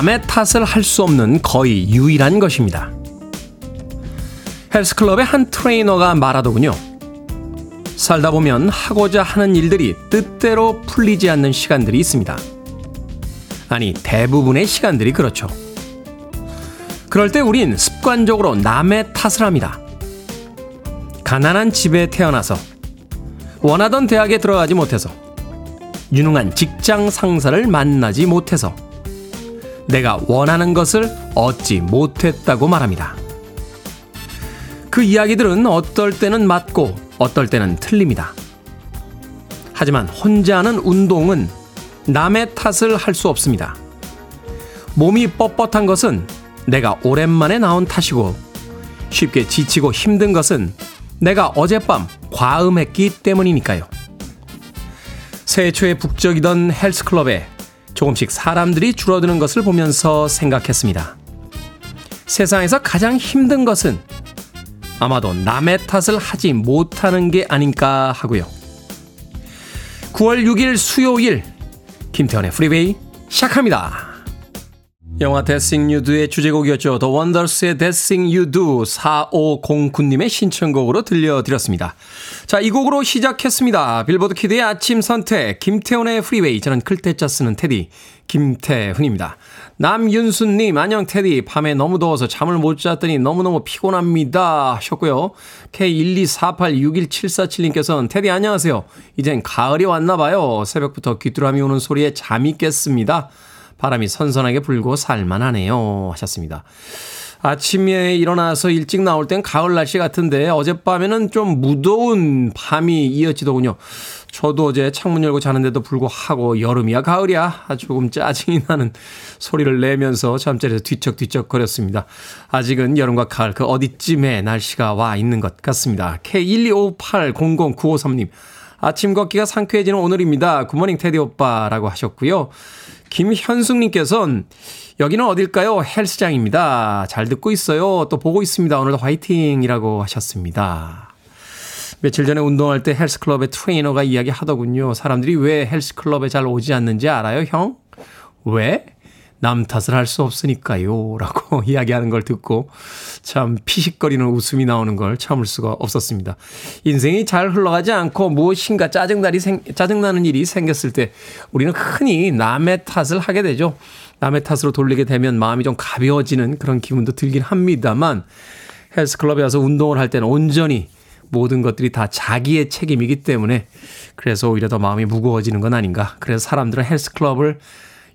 남의 탓을 할 수 없는 거의 유일한 것입니다. 헬스클럽의 한 트레이너가 말하더군요. 살다 보면 하고자 하는 일들이 뜻대로 풀리지 않는 시간들이 있습니다. 아니, 대부분의 시간들이 그렇죠. 그럴 때 우린 습관적으로 남의 탓을 합니다. 가난한 집에 태어나서 원하던 대학에 들어가지 못해서 유능한 직장 상사를 만나지 못해서 내가 원하는 것을 얻지 못했다고 말합니다. 그 이야기들은 어떨 때는 맞고 어떨 때는 틀립니다. 하지만 혼자 하는 운동은 남의 탓을 할 수 없습니다. 몸이 뻣뻣한 것은 내가 오랜만에 나온 탓이고 쉽게 지치고 힘든 것은 내가 어젯밤 과음했기 때문이니까요. 새해 초에 북적이던 헬스클럽에 조금씩 사람들이 줄어드는 것을 보면서 생각했습니다. 세상에서 가장 힘든 것은 아마도 남의 탓을 하지 못하는 게 아닌가 하고요. 9월 6일 수요일 김태현의 프리웨이 시작합니다. 영화 That Thing You Do의 주제곡이었죠. The Wonders의 That Thing You Do 4509님의 신청곡으로 들려드렸습니다. 자, 이 곡으로 시작했습니다. 빌보드 키드의 아침 선택 김태훈의 프리웨이 저는 클 태 자 쓰는 테디 김태훈입니다. 남윤수님 안녕 테디 밤에 너무 더워서 잠을 못 잤더니 너무너무 피곤합니다 하셨고요. K124861747님께서는 테디 안녕하세요. 이젠 가을이 왔나 봐요. 새벽부터 귀뚜라미 우는 소리에 잠이 깼습니다. 바람이 선선하게 불고 살만하네요. 하셨습니다. 아침에 일어나서 일찍 나올 땐 가을 날씨 같은데 어젯밤에는 좀 무더운 밤이 이어지더군요. 저도 어제 창문 열고 자는데도 불구하고 여름이야 가을이야 조금 짜증이 나는 소리를 내면서 잠자리에서 뒤척뒤척 거렸습니다. 아직은 여름과 가을 그 어디쯤에 날씨가 와 있는 것 같습니다. K125800953님 아침 걷기가 상쾌해지는 오늘입니다. 굿모닝 테디 오빠라고 하셨고요. 김현숙님께서는 여기는 어딜까요? 헬스장입니다. 잘 듣고 있어요. 또 보고 있습니다. 오늘도 화이팅이라고 하셨습니다. 며칠 전에 운동할 때 헬스클럽의 트레이너가 이야기 하더군요. 사람들이 왜 헬스클럽에 잘 오지 않는지 알아요, 형? 왜? 남 탓을 할 수 없으니까요. 라고 이야기하는 걸 듣고 참 피식거리는 웃음이 나오는 걸 참을 수가 없었습니다. 인생이 잘 흘러가지 않고 무엇인가 짜증날이 생, 짜증나는 일이 생겼을 때 우리는 흔히 남의 탓을 하게 되죠. 남의 탓으로 돌리게 되면 마음이 좀 가벼워지는 그런 기분도 들긴 합니다만 헬스클럽에 와서 운동을 할 때는 온전히 모든 것들이 다 자기의 책임이기 때문에 그래서 오히려 더 마음이 무거워지는 건 아닌가. 그래서 사람들은 헬스클럽을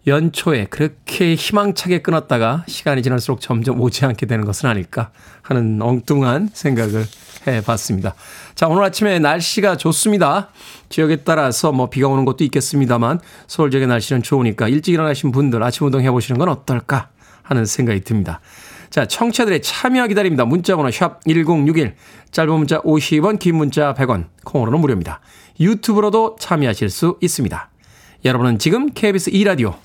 연초에 그렇게 희망차게 끊었다가 시간이 지날수록 점점 오지 않게 되는 것은 아닐까 하는 엉뚱한 생각을 해 봤습니다. 자, 오늘 아침에 날씨가 좋습니다. 지역에 따라서 뭐 비가 오는 곳도 있겠습니다만 서울 지역의 날씨는 좋으니까 일찍 일어나신 분들 아침 운동 해보시는 건 어떨까 하는 생각이 듭니다. 자, 청취자들의 참여 기다립니다. 문자번호 샵 1061, 짧은 문자 50원, 긴 문자 100원, 콩으로는 무료입니다. 유튜브로도 참여하실 수 있습니다. 여러분은 지금 KBS 2라디오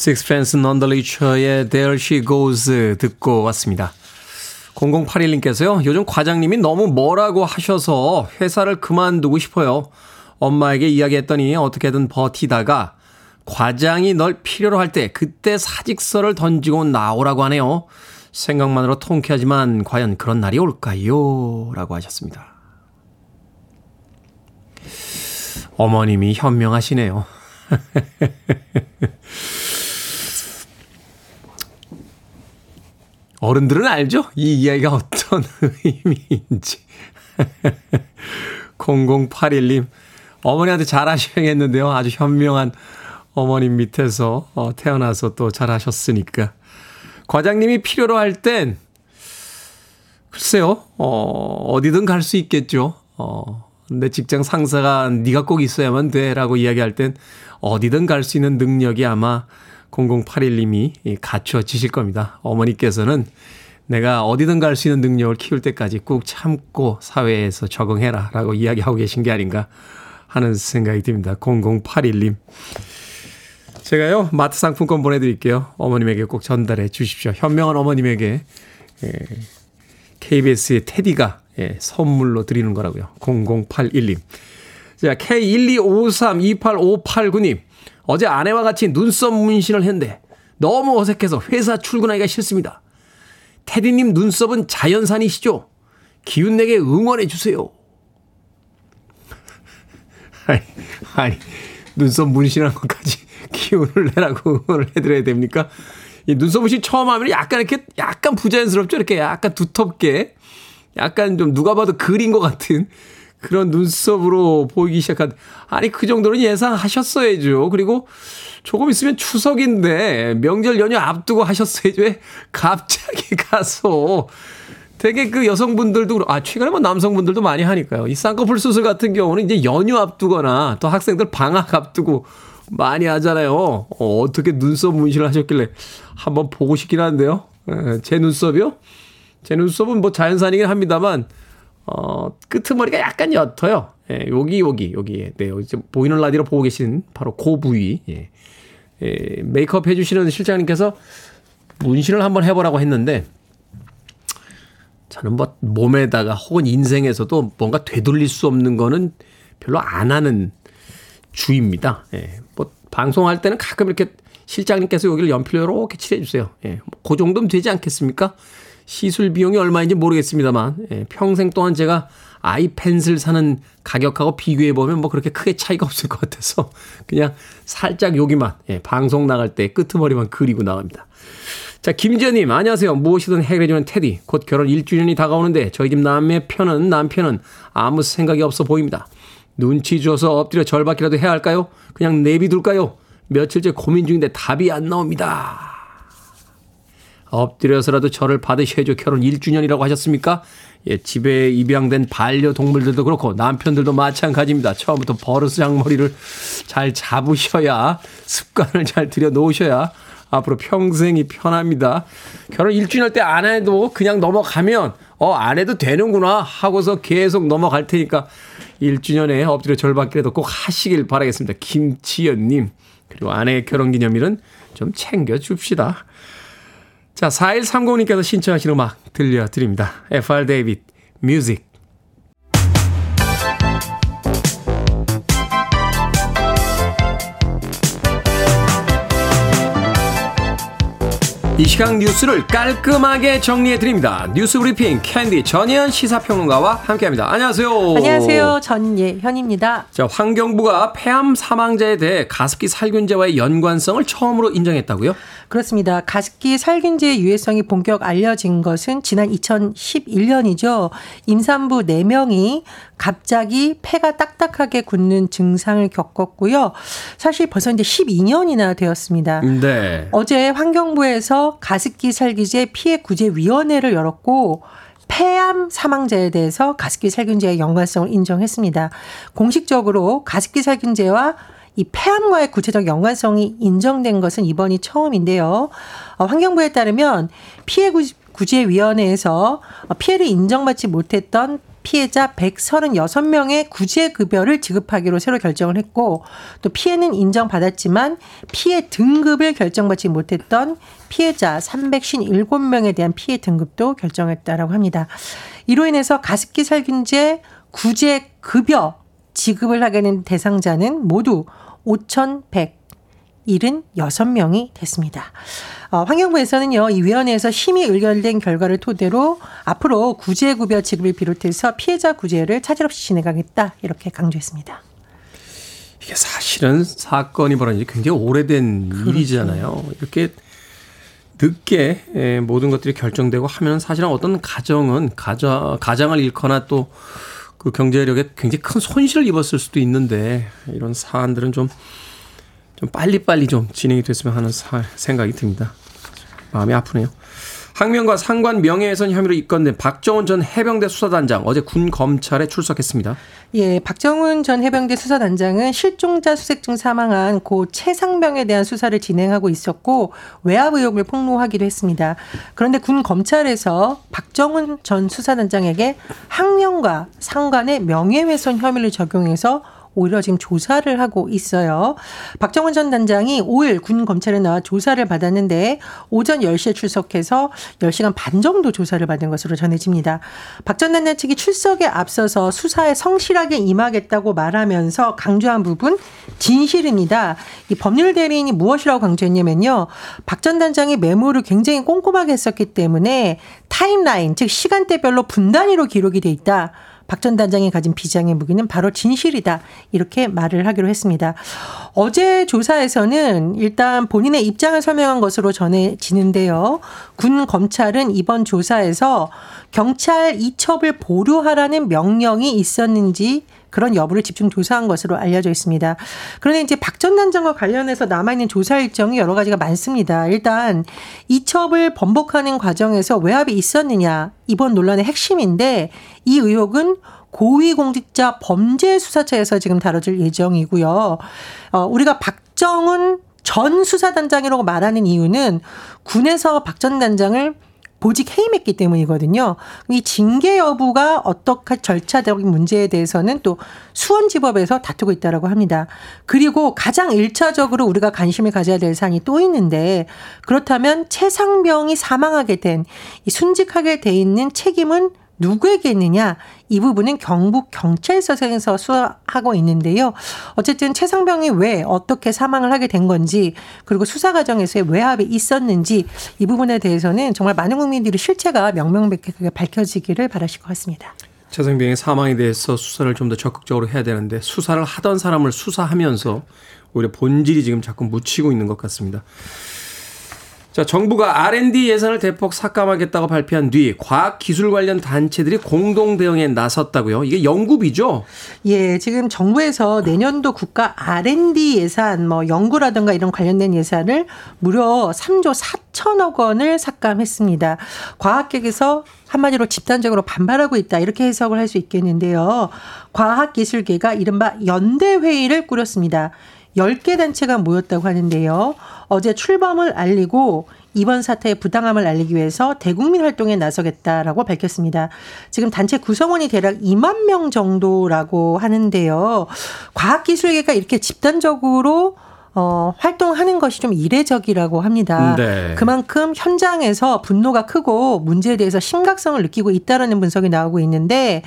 Sixpence None the Richer의 There She Goes 듣고 왔습니다. 0081님께서요. 요즘 과장님이 너무 뭐라고 하셔서 회사를 그만두고 싶어요. 엄마에게 이야기했더니 어떻게든 버티다가 과장이 널 필요로 할 때 그때 사직서를 던지고 나오라고 하네요. 생각만으로 통쾌하지만 과연 그런 날이 올까요? 라고 하셨습니다. 어머님이 현명하시네요. 어른들은 알죠? 이 이야기가 어떤 의미인지. 0081님, 어머니한테 잘하셔야겠는데요. 아주 현명한 어머님 밑에서 어, 태어나서 또 잘하셨으니까. 과장님이 필요로 할 땐, 글쎄요, 어, 어디든 갈 수 있겠죠. 어, 내 직장 상사가 네가 꼭 있어야만 돼라고 이야기할 땐 어디든 갈 수 있는 능력이 아마 0081님이 갖추어지실 겁니다. 어머니께서는 내가 어디든 갈 수 있는 능력을 키울 때까지 꾹 참고 사회에서 적응해라 라고 이야기하고 계신 게 아닌가 하는 생각이 듭니다. 0081님. 제가요, 마트 상품권 보내드릴게요. 어머님에게 꼭 전달해 주십시오. 현명한 어머님에게 예, KBS의 테디가 예, 선물로 드리는 거라고요. 0081님. 자, K125328589님. 어제 아내와 같이 눈썹 문신을 했는데 너무 어색해서 회사 출근하기가 싫습니다. 테디님 눈썹은 자연산이시죠? 기운내게 응원해주세요. 아니, 아니, 눈썹 문신한 것까지 기운을 내라고 응원을 해드려야 됩니까? 이 눈썹 문신 처음 하면 약간 이렇게, 약간 부자연스럽죠? 이렇게 약간 두텁게, 약간 좀 누가 봐도 그린 것 같은 그런 눈썹으로 보이기 시작한, 아니, 그 정도는 예상하셨어야죠. 그리고 조금 있으면 추석인데 명절 연휴 앞두고 하셨어야죠. 왜 갑자기 가서 되게 그 여성분들도 그렇고, 아, 최근에 뭐 남성분들도 많이 하니까요. 이 쌍꺼풀 수술 같은 경우는 이제 연휴 앞두거나 또 학생들 방학 앞두고 많이 하잖아요. 어, 어떻게 눈썹 문신을 하셨길래 한번 보고 싶긴 한데요. 에, 제 눈썹이요? 제 눈썹은 뭐 자연산이긴 합니다만, 어, 끄트머리가 약간 옅어요. 예, 여기, 여기, 여기. 네, 이제 보이는 라디오 보고 계신 바로 그 부위. 예. 예, 메이크업 해주시는 실장님께서 문신을 한번 해보라고 했는데, 저는 뭐 몸에다가 혹은 인생에서도 뭔가 되돌릴 수 없는 거는 별로 안 하는 주입니다. 예. 뭐 방송할 때는 가끔 이렇게 실장님께서 여기를 연필로 이렇게 칠해 주세요. 예. 뭐그 정도면 되지 않겠습니까? 시술 비용이 얼마인지 모르겠습니다만 예. 평생 동안 제가 아이 펜슬 사는 가격하고 비교해 보면 뭐 그렇게 크게 차이가 없을 것 같아서 그냥 살짝 여기만 예. 방송 나갈 때 끄트머리만 그리고 나갑니다. 자, 김지연님, 안녕하세요. 무엇이든 해결해주는 테디. 곧 결혼 1주년이 다가오는데 저희 집 남의 편은, 남편은 아무 생각이 없어 보입니다. 눈치 줘서 엎드려 절받기라도 해야 할까요? 그냥 내비둘까요? 며칠째 고민 중인데 답이 안 나옵니다. 엎드려서라도 저를 받으셔야죠. 결혼 1주년이라고 하셨습니까? 예, 집에 입양된 반려동물들도 그렇고 남편들도 마찬가지입니다. 처음부터 버릇 장머리를 잘 잡으셔야 습관을 잘 들여 놓으셔야 앞으로 평생이 편합니다. 결혼 1주년 때 안 해도 그냥 넘어가면 어, 안 해도 되는구나 하고서 계속 넘어갈 테니까 1주년에 엎드려 절받기라도 꼭 하시길 바라겠습니다. 김치연님. 그리고 아내의 결혼 기념일은 좀 챙겨줍시다. 자, 4130님께서 신청하신 음악 들려드립니다. F.R. David, Music. 이 시간 뉴스를 깔끔하게 정리해 드립니다. 뉴스 브리핑 캔디 전예현 시사평론가와 함께합니다. 안녕하세요. 안녕하세요. 전예현입니다. 자, 환경부가 폐암 사망자에 대해 가습기 살균제와의 연관성을 처음으로 인정했다고요? 그렇습니다. 가습기 살균제의 유해성이 본격 알려진 것은 지난 2011년이죠. 임산부 4명이 갑자기 폐가 딱딱하게 굳는 증상을 겪었고요. 사실 벌써 이제 12년이나 되었습니다. 네. 어제 환경부에서 가습기 살균제 피해 구제 위원회를 열었고 폐암 사망자에 대해서 가습기 살균제의 연관성을 인정했습니다. 공식적으로 가습기 살균제와 이 폐암과의 구체적 연관성이 인정된 것은 이번이 처음인데요. 어, 환경부에 따르면 피해 구제위원회에서 피해를 인정받지 못했던 피해자 136명의 구제급여를 지급하기로 새로 결정을 했고 또 피해는 인정받았지만 피해 등급을 결정받지 못했던 피해자 357명에 대한 피해 등급도 결정했다라고 합니다. 이로 인해서 가습기 살균제 구제급여 지급을 하게 된 대상자는 모두 5,176명이 됐습니다. 어, 환경부에서는요, 이 위원회에서 심의 의결된 결과를 토대로 앞으로 구제급여 지급을 비롯해서 피해자 구제를 차질 없이 진행하겠다, 이렇게 강조했습니다. 이게 사실은 사건이 벌어진 지 굉장히 오래된 그렇죠. 일이잖아요. 이렇게 늦게 모든 것들이 결정되고 하면 사실은 어떤 가정은 가정, 가장을 잃거나 또 그 경제력에 굉장히 큰 손실을 입었을 수도 있는데 이런 사안들은 좀, 좀 빨리빨리 좀 진행이 됐으면 하는 사, 생각이 듭니다. 마음이 아프네요. 항명과 상관 명예훼손 혐의로 입건된 박정훈 전 해병대 수사단장 어제 군 검찰에 출석했습니다. 예, 박정훈 전 해병대 수사단장은 실종자 수색 중 사망한 고 최상병에 대한 수사를 진행하고 있었고 외압 의혹을 폭로하기도 했습니다. 그런데 군 검찰에서 박정훈 전 수사단장에게 항명과 상관의 명예훼손 혐의를 적용해서 오히려 지금 조사를 하고 있어요. 박정원 전 단장이 5일 군 검찰에 나와 조사를 받았는데 오전 10시에 출석해서 10시간 반 정도 조사를 받은 것으로 전해집니다. 박 전 단장 측이 출석에 앞서서 수사에 성실하게 임하겠다고 말하면서 강조한 부분 진실입니다. 이 법률 대리인이 무엇이라고 강조했냐면요. 박 전 단장이 메모를 굉장히 꼼꼼하게 했었기 때문에 타임라인 즉 시간대별로 분단위로 기록이 돼 있다. 박 전 단장이 가진 비장의 무기는 바로 진실이다. 이렇게 말을 하기로 했습니다. 어제 조사에서는 일단 본인의 입장을 설명한 것으로 전해지는데요. 군 검찰은 이번 조사에서 경찰 이첩을 보류하라는 명령이 있었는지 그런 여부를 집중 조사한 것으로 알려져 있습니다. 그런데 이제 박 전 단장과 관련해서 남아있는 조사 일정이 여러 가지가 많습니다. 일단 이첩을 번복하는 과정에서 외압이 있었느냐 이번 논란의 핵심인데 이 의혹은 고위공직자 범죄수사처에서 지금 다뤄질 예정이고요. 어, 우리가 박정훈 전 수사단장이라고 말하는 이유는 군에서 박 전 단장을 보직 해임했기 때문이거든요. 이 징계 여부가 어떻게 절차적인 문제에 대해서는 또 수원지법에서 다투고 있다라고 합니다. 그리고 가장 일차적으로 우리가 관심을 가져야 될 사안이 또 있는데 그렇다면 최상병이 사망하게 된이 순직하게 돼 있는 책임은 누구에게 있느냐 이 부분은 경북 경찰서에서 수사하고 있는데요. 어쨌든 최상병이 왜 어떻게 사망을 하게 된 건지 그리고 수사 과정에서의 외압이 있었는지 이 부분에 대해서는 정말 많은 국민들이 실체가 명명백백하게 밝혀지기를 바라실 것 같습니다. 최상병의 사망에 대해서 수사를 좀 더 적극적으로 해야 되는데 수사를 하던 사람을 수사하면서 오히려 본질이 지금 자꾸 묻히고 있는 것 같습니다. 자, 정부가 R&D 예산을 대폭 삭감하겠다고 발표한 뒤 과학 기술 관련 단체들이 공동 대응에 나섰다고요. 이게 연구비죠? 예, 지금 정부에서 내년도 국가 R&D 예산 뭐 연구라든가 이런 관련된 예산을 무려 3조 4천억 원을 삭감했습니다. 과학계에서 한마디로 집단적으로 반발하고 있다 이렇게 해석을 할 수 있겠는데요. 과학기술계가 이른바 연대회의를 꾸렸습니다. 10개 단체가 모였다고 하는데요. 어제 출범을 알리고 이번 사태의 부당함을 알리기 위해서 대국민 활동에 나서겠다라고 밝혔습니다. 지금 단체 구성원이 대략 2만 명 정도라고 하는데요. 과학기술계가 이렇게 집단적으로 어, 활동하는 것이 좀 이례적이라고 합니다. 네. 그만큼 현장에서 분노가 크고 문제에 대해서 심각성을 느끼고 있다라는 분석이 나오고 있는데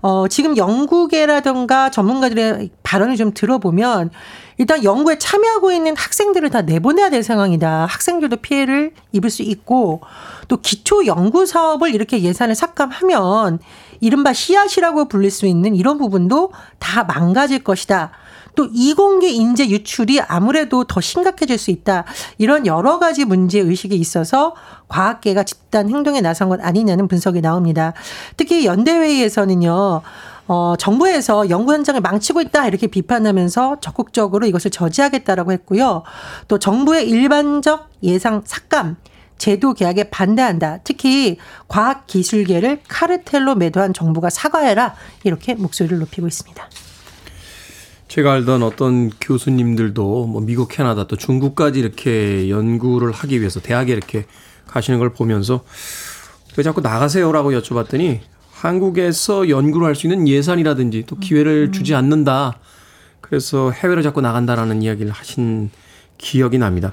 어, 지금 연구계라든가 전문가들의 발언을 좀 들어보면 일단 연구에 참여하고 있는 학생들을 다 내보내야 될 상황이다. 학생들도 피해를 입을 수 있고 또 기초 연구 사업을 이렇게 예산을 삭감하면 이른바 씨앗이라고 불릴 수 있는 이런 부분도 다 망가질 것이다. 또 이공계 인재 유출이 아무래도 더 심각해질 수 있다. 이런 여러 가지 문제 의식이 있어서 과학계가 집단 행동에 나선 것 아니냐는 분석이 나옵니다. 특히 연대회의에서는요. 어, 정부에서 연구 현장을 망치고 있다 이렇게 비판하면서 적극적으로 이것을 저지하겠다라고 했고요. 또 정부의 일반적 예상 삭감 제도 계약에 반대한다. 특히 과학기술계를 카르텔로 매도한 정부가 사과해라. 이렇게 목소리를 높이고 있습니다. 제가 알던 어떤 교수님들도 뭐 미국, 캐나다 또 중국까지 이렇게 연구를 하기 위해서 대학에 이렇게 가시는 걸 보면서 왜 자꾸 나가세요라고 여쭤봤더니 한국에서 연구를 할 수 있는 예산이라든지 또 기회를 음. 주지 않는다. 그래서 해외로 자꾸 나간다라는 이야기를 하신 기억이 납니다.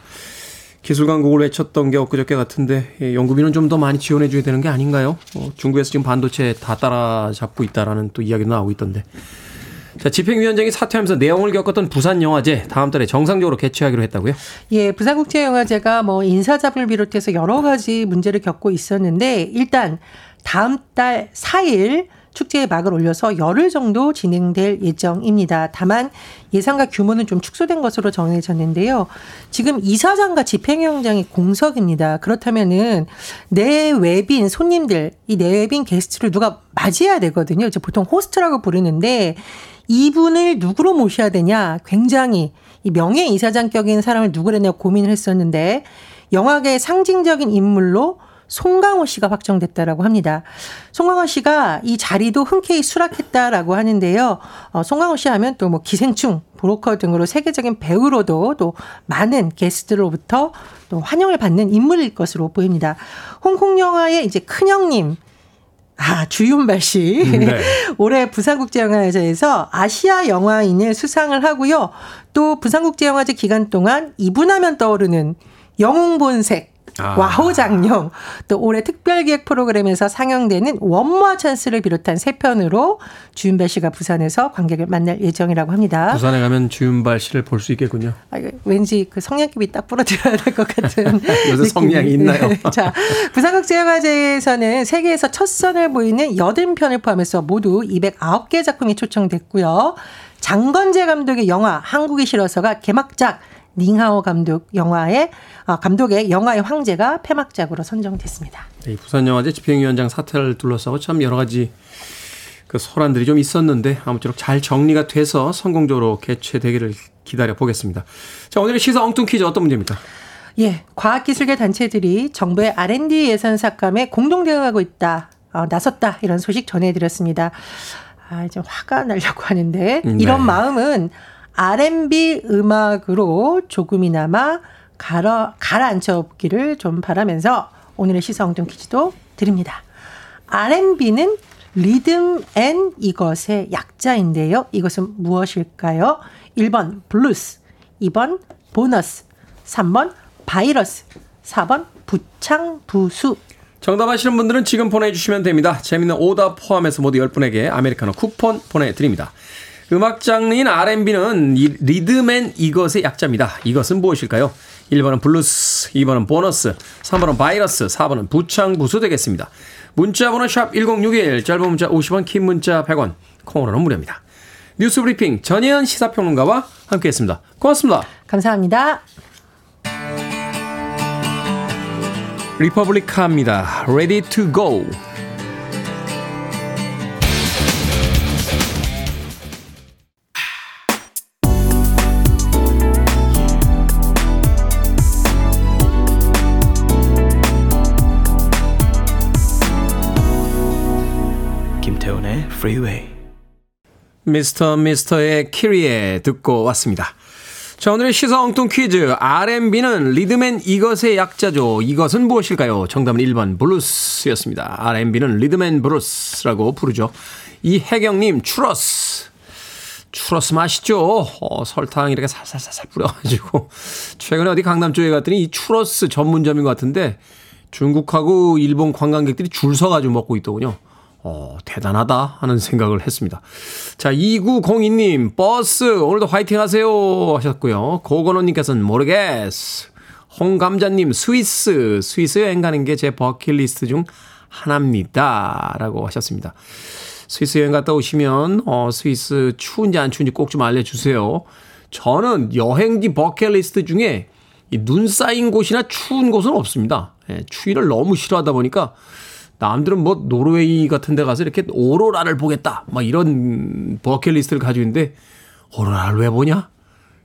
기술 강국을 외쳤던 게 엊그저께 같은데 예, 연구비는 좀 더 많이 지원해 줘야 되는 게 아닌가요? 어, 중국에서 지금 반도체 다 따라잡고 있다라는 또 이야기도 나오고 있던데. 자, 집행위원장이 사퇴하면서 내용을 겪었던 부산영화제 다음 달에 정상적으로 개최하기로 했다고요? 예, 부산국제영화제가 뭐 인사잡을 비롯해서 여러 가지 문제를 겪고 있었는데 일단 다음 달 4일 축제의 막을 올려서 열흘 정도 진행될 예정입니다. 다만 예상과 규모는 좀 축소된 것으로 정해졌는데요. 지금 이사장과 집행위원장이 공석입니다. 그렇다면은 내외빈 손님들, 이 내외빈 게스트를 누가 맞이해야 되거든요. 이제 보통 호스트라고 부르는데 이분을 누구로 모셔야 되냐 굉장히 이 명예 이사장격인 사람을 누구래냐 고민을 했었는데 영화계의 상징적인 인물로 송강호 씨가 확정됐다라고 합니다. 송강호 씨가 이 자리도 흔쾌히 수락했다라고 하는데요. 어, 송강호 씨 하면 또 뭐 기생충, 브로커 등으로 세계적인 배우로도 또 많은 게스트로부터 또 환영을 받는 인물일 것으로 보입니다. 홍콩 영화의 이제 큰형님 아, 주윤발 씨. 네. 올해 부산국제영화제에서 아시아 영화인을 수상을 하고요. 또 부산국제영화제 기간 동안 이분하면 떠오르는 영웅본색 아. 와호장룡 또 올해 특별기획 프로그램에서 상영되는 원모아 찬스를 비롯한 세 편으로 주윤발 씨가 부산에서 관객을 만날 예정이라고 합니다. 부산에 가면 주윤발 씨를 볼 수 있겠군요. 아, 왠지 그 성냥급이 딱 부러뜨려야 될 것 같은 요새 성냥이 있나요? 자, 부산국제영화제에서는 세계에서 첫 선을 보이는 80편을 포함해서 모두 209개 작품이 초청됐고요. 장건재 감독의 영화 한국이 싫어서가 개막작 닝하오 감독 영화의 아, 감독의 영화의 황제가 폐막작으로 선정됐습니다. 네, 부산 영화제 집행위원장 사태를 둘러싸고 참 여러 가지 그 소란들이 좀 있었는데 아무쪼록 잘 정리가 돼서 성공적으로 개최되기를 기다려 보겠습니다. 자, 오늘의 시사 엉뚱 퀴즈 어떤 문제입니까? 예, 과학기술계 단체들이 정부의 R&D 예산 삭감에 공동 대응하고 있다, 어, 나섰다 이런 소식 전해드렸습니다. 아, 이제 화가 나려고 하는데 음, 네. 이런 마음은 R&B 음악으로 조금이나마 가라, 가라앉혀 보기를 좀 바라면서 오늘의 시사엉뚱 퀴즈도 드립니다. R&B는 rhythm and 이것의 약자인데요. 이것은 무엇일까요? 1번 블루스, 2번 보너스, 3번 바이러스, 4번 부창부수. 정답 아시는 분들은 지금 보내주시면 됩니다. 재밌는 오답 포함해서 모두 10분에게 아메리카노 쿠폰 보내드립니다. 음악 장르인 R&B는 rhythm and 이것의 약자입니다. 이것은 무엇일까요? 1번은 블루스, 2번은 보너스, 3번은 바이러스, 4번은 부창부수 되겠습니다. 문자 번호 샵 1061, 짧은 문자 50원, 긴 문자 100원, 콩으로는 무료입니다. 뉴스 브리핑 전예현 시사평론가와 함께했습니다. 고맙습니다. 감사합니다. Republica입니다. Ready to go. Freeway. Mr. Mister의 Kyrie 듣고 왔습니다. 자, 오늘의 시사 엉뚱 퀴즈. R&B는 rhythm and 이것의 약자죠. 이것은 무엇일까요? 정답은 1번 블루스였습니다. R&B는 rhythm and 블루스라고 부르죠. 이혜경님, 추러스. 추러스 맛있죠? 어, 설탕 이렇게 살살살살 뿌려가지고. 최근에 어디 강남 쪽에 갔더니 이 추러스 전문점인 것 같은데 중국하고 일본 관광객들이 줄 서가지고 먹고 있더군요. 어, 대단하다 하는 생각을 했습니다. 자, 2902님, 버스, 오늘도 화이팅 하세요 하셨고요. 고건호님께서는 모르겠어. 홍감자님, 스위스, 스위스 여행 가는 게 제 버킷리스트 중 하나입니다. 라고 하셨습니다. 스위스 여행 갔다 오시면, 어, 스위스 추운지 안 추운지 꼭 좀 알려주세요. 저는 여행지 버킷리스트 중에 이 눈 쌓인 곳이나 추운 곳은 없습니다. 예, 추위를 너무 싫어하다 보니까 남들은 뭐 노르웨이 같은 데 가서 이렇게 오로라를 보겠다. 막 이런 버킷리스트를 가지고 있는데 오로라를 왜 보냐?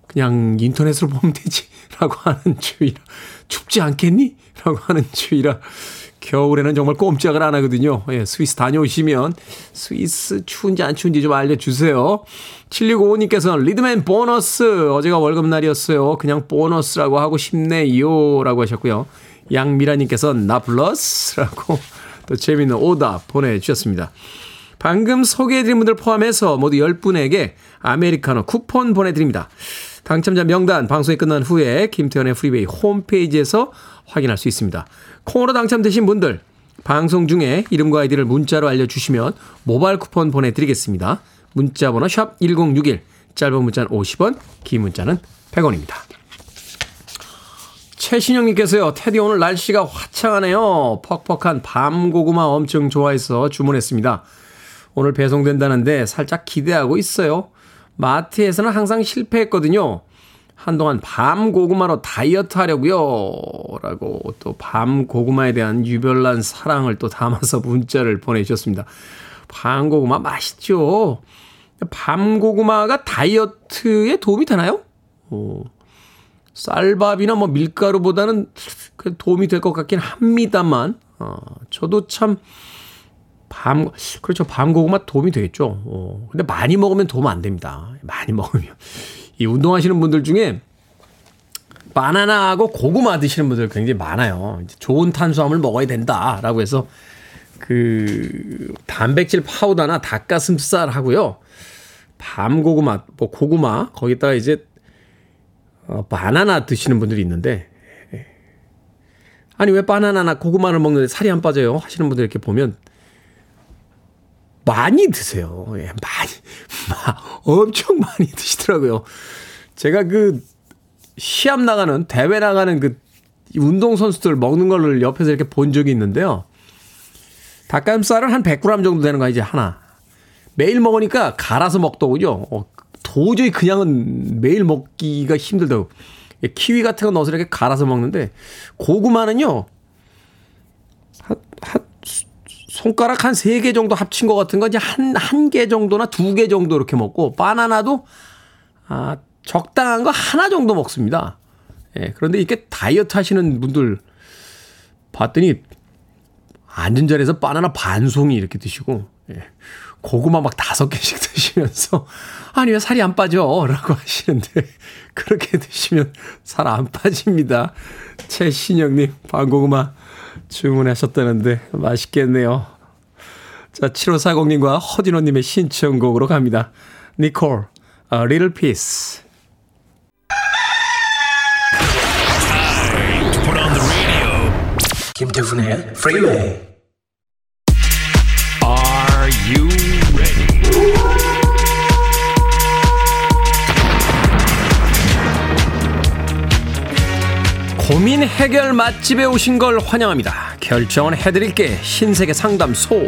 그냥 인터넷으로 보면 되지. 라고 하는 주의라. 춥지 않겠니? 라고 하는 주의라. 겨울에는 정말 꼼짝을 안 하거든요. 예, 스위스 다녀오시면 스위스 추운지 안 추운지 좀 알려주세요. 7655님께서는 rhythm and 보너스. 어제가 월급날이었어요. 그냥 보너스라고 하고 싶네요. 라고 하셨고요. 양미라님께서는 나 플러스라고 또 재미있는 오답 보내주셨습니다. 방금 소개해드린 분들 포함해서 모두 10분에게 아메리카노 쿠폰 보내드립니다. 당첨자 명단 방송이 끝난 후에 김태훈의 프리웨이 홈페이지에서 확인할 수 있습니다. 콩으로 당첨되신 분들 방송 중에 이름과 아이디를 문자로 알려주시면 모바일 쿠폰 보내드리겠습니다. 문자 번호 샵1061 짧은 문자는 50원 긴 문자는 100원입니다. 최신영님께서요, 테디 오늘 날씨가 화창하네요. 퍽퍽한 밤 고구마 엄청 좋아해서 주문했습니다. 오늘 배송된다는데 살짝 기대하고 있어요. 마트에서는 항상 실패했거든요. 한동안 밤 고구마로 다이어트 하려고요. 라고 또 밤 고구마에 대한 유별난 사랑을 또 담아서 문자를 보내주셨습니다. 밤 고구마 맛있죠? 밤 고구마가 다이어트에 도움이 되나요? 오. 쌀밥이나 뭐 밀가루보다는 도움이 될 것 같긴 합니다만, 어, 저도 참, 밤, 그렇죠. 밤고구마 도움이 되겠죠. 어, 근데 많이 먹으면 도움 안 됩니다. 많이 먹으면. 이 운동하시는 분들 중에 바나나하고 고구마 드시는 분들 굉장히 많아요. 좋은 탄수화물 먹어야 된다라고 해서 그 단백질 파우더나 닭가슴살 하고요. 밤 고구마, 뭐 고구마 거기다가 이제 어, 바나나 드시는 분들이 있는데 아니 왜 바나나나 고구마를 먹는데 살이 안 빠져요? 하시는 분들 이렇게 보면 많이 드세요. 예, 많이, 엄청 많이 드시더라고요. 제가 그 시합 나가는, 대회 나가는 그 운동 선수들 먹는 거를 옆에서 이렇게 본 적이 있는데요. 닭가슴살은 한 100g 정도 되는 거 이제 하나. 매일 먹으니까 갈아서 먹더군요. 어, 도저히 그냥은 매일 먹기가 힘들다고. 키위 같은 거 넣어서 이렇게 갈아서 먹는데, 고구마는요, 한, 한, 손가락 한 세 개 정도 합친 것 같은 거 이제 한, 한 개 정도나 두 개 정도 이렇게 먹고, 바나나도, 아, 적당한 거 하나 정도 먹습니다. 예, 그런데 이렇게 다이어트 하시는 분들 봤더니, 앉은 자리에서 바나나 반송이 이렇게 드시고, 예, 고구마 막 다섯 개씩 드시면서, 아니, 왜 살이 안 빠져? 라고 하시는데, 그렇게 드시면 살 안 빠집니다. 최신영님, 반고구마 주문하셨다는데 맛있겠네요. 자, 7540님과 허진호님의 신청곡으로 갑니다. 니콜, A Little Piece. 김태훈의 Freeway. Are 고민 해결 맛집에 오신 걸 환영합니다. 결정은 해드릴게 신세계 상담소.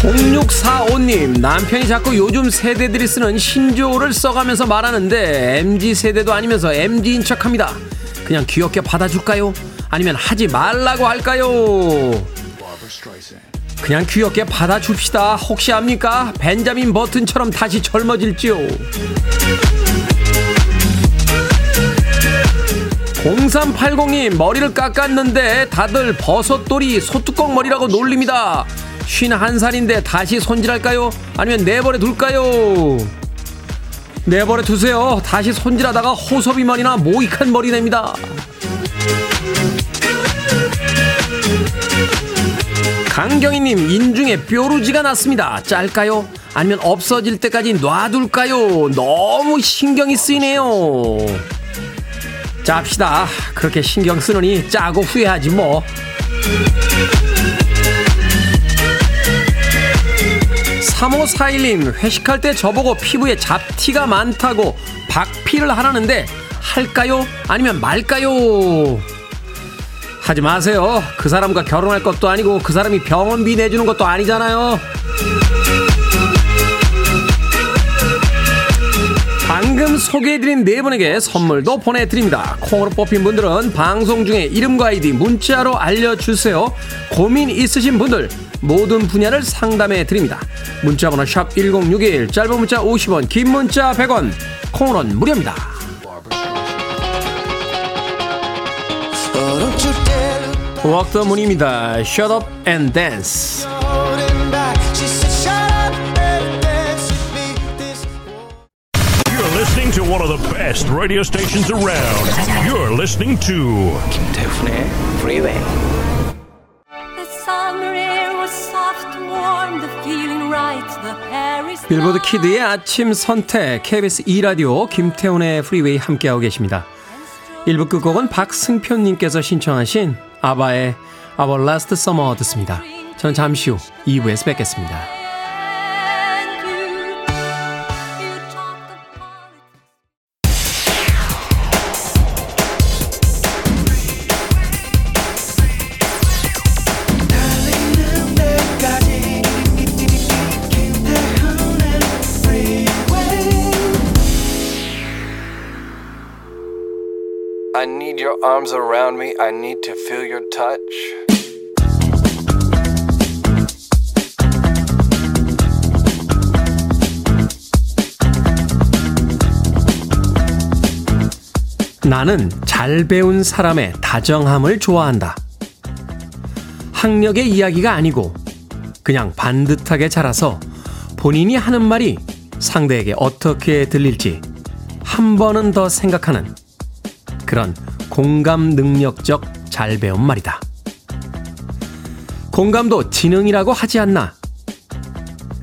0645님, 남편이 자꾸 요즘 세대들이 쓰는 신조어를 써가면서 말하는데, MG세대도 아니면서 MG인 척 합니다. 그냥 귀엽게 받아줄까요? 아니면 하지 말라고 할까요? 그냥 귀엽게 받아줍시다. 혹시 압니까? 벤자민 버튼처럼 다시 젊어질지요. 0380님, 머리를 깎았는데 다들 버섯돌이 소뚜껑 머리라고 놀립니다. 51살인데 다시 손질할까요? 아니면 내버려 둘까요? 내버려 두세요. 다시 손질하다가 호섭이 머리나 모이칸 머리 냅니다. 강경희님 인중에 뾰루지가 났습니다. 짤까요? 아니면 없어질 때까지 놔둘까요? 너무 신경이 쓰이네요. 짭시다. 그렇게 신경 쓰느니 짜고 후회하지 뭐. 3541님, 회식할 때 저보고 피부에 잡티가 많다고 박피를 하라는데, 할까요? 아니면 말까요? 하지 마세요. 그 사람과 결혼할 것도 아니고, 그 사람이 병원비 내주는 것도 아니잖아요. 방금 소개해드린 네 분에게 선물도 보내드립니다. 콩으로 뽑힌 분들은 방송 중에 이름과 아이디 문자로 알려주세요. 고민 있으신 분들 모든 분야를 상담해 드립니다. 문자번호 샵 1061, 짧은 문자 50원, 긴 문자 100원, 콩으로는 무료입니다. The Moon입니다. Shut up and dance. To one of the best radio stations around. You're listening to 김태훈의 Freeway. The summer air was soft and warm, the feeling right, the air is 빌보드 키드의 아침 선택 KBS 2 라디오 김태훈의 프리웨이 함께하고 계십니다. 1부 끝곡은 박승표 님께서 신청하신 아바의 Our Last Summer 듣습니다. 저는 잠시 후 2부에서 뵙겠습니다. arms around me. I need to feel your touch. 나는 잘 배운 사람의 다정함을 좋아한다. 학력의 이야기가 아니고 그냥 반듯하게 자라서 본인이 하는 말이 상대에게 어떻게 들릴지 한 번은 더 생각하는 그런 공감 능력적 잘 배운 말이다. 공감도 지능이라고 하지 않나?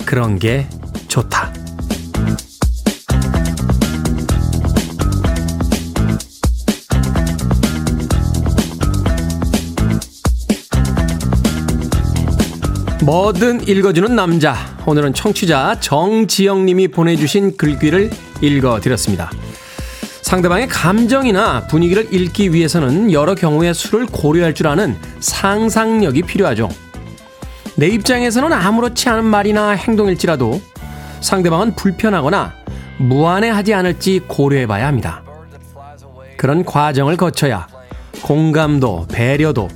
그런 게 좋다. 뭐든 읽어주는 남자. 오늘은 청취자 정지영님이 보내주신 글귀를 읽어드렸습니다. 상대방의 감정이나 분위기를 읽기 위해서는 여러 경우의 수를 고려할 줄 아는 상상력이 필요하죠. 내 입장에서는 아무렇지 않은 말이나 행동일지라도 상대방은 불편하거나 무안해하지 않을지 고려해 봐야 합니다. 그런 과정을 거쳐야 공감도, 배려도,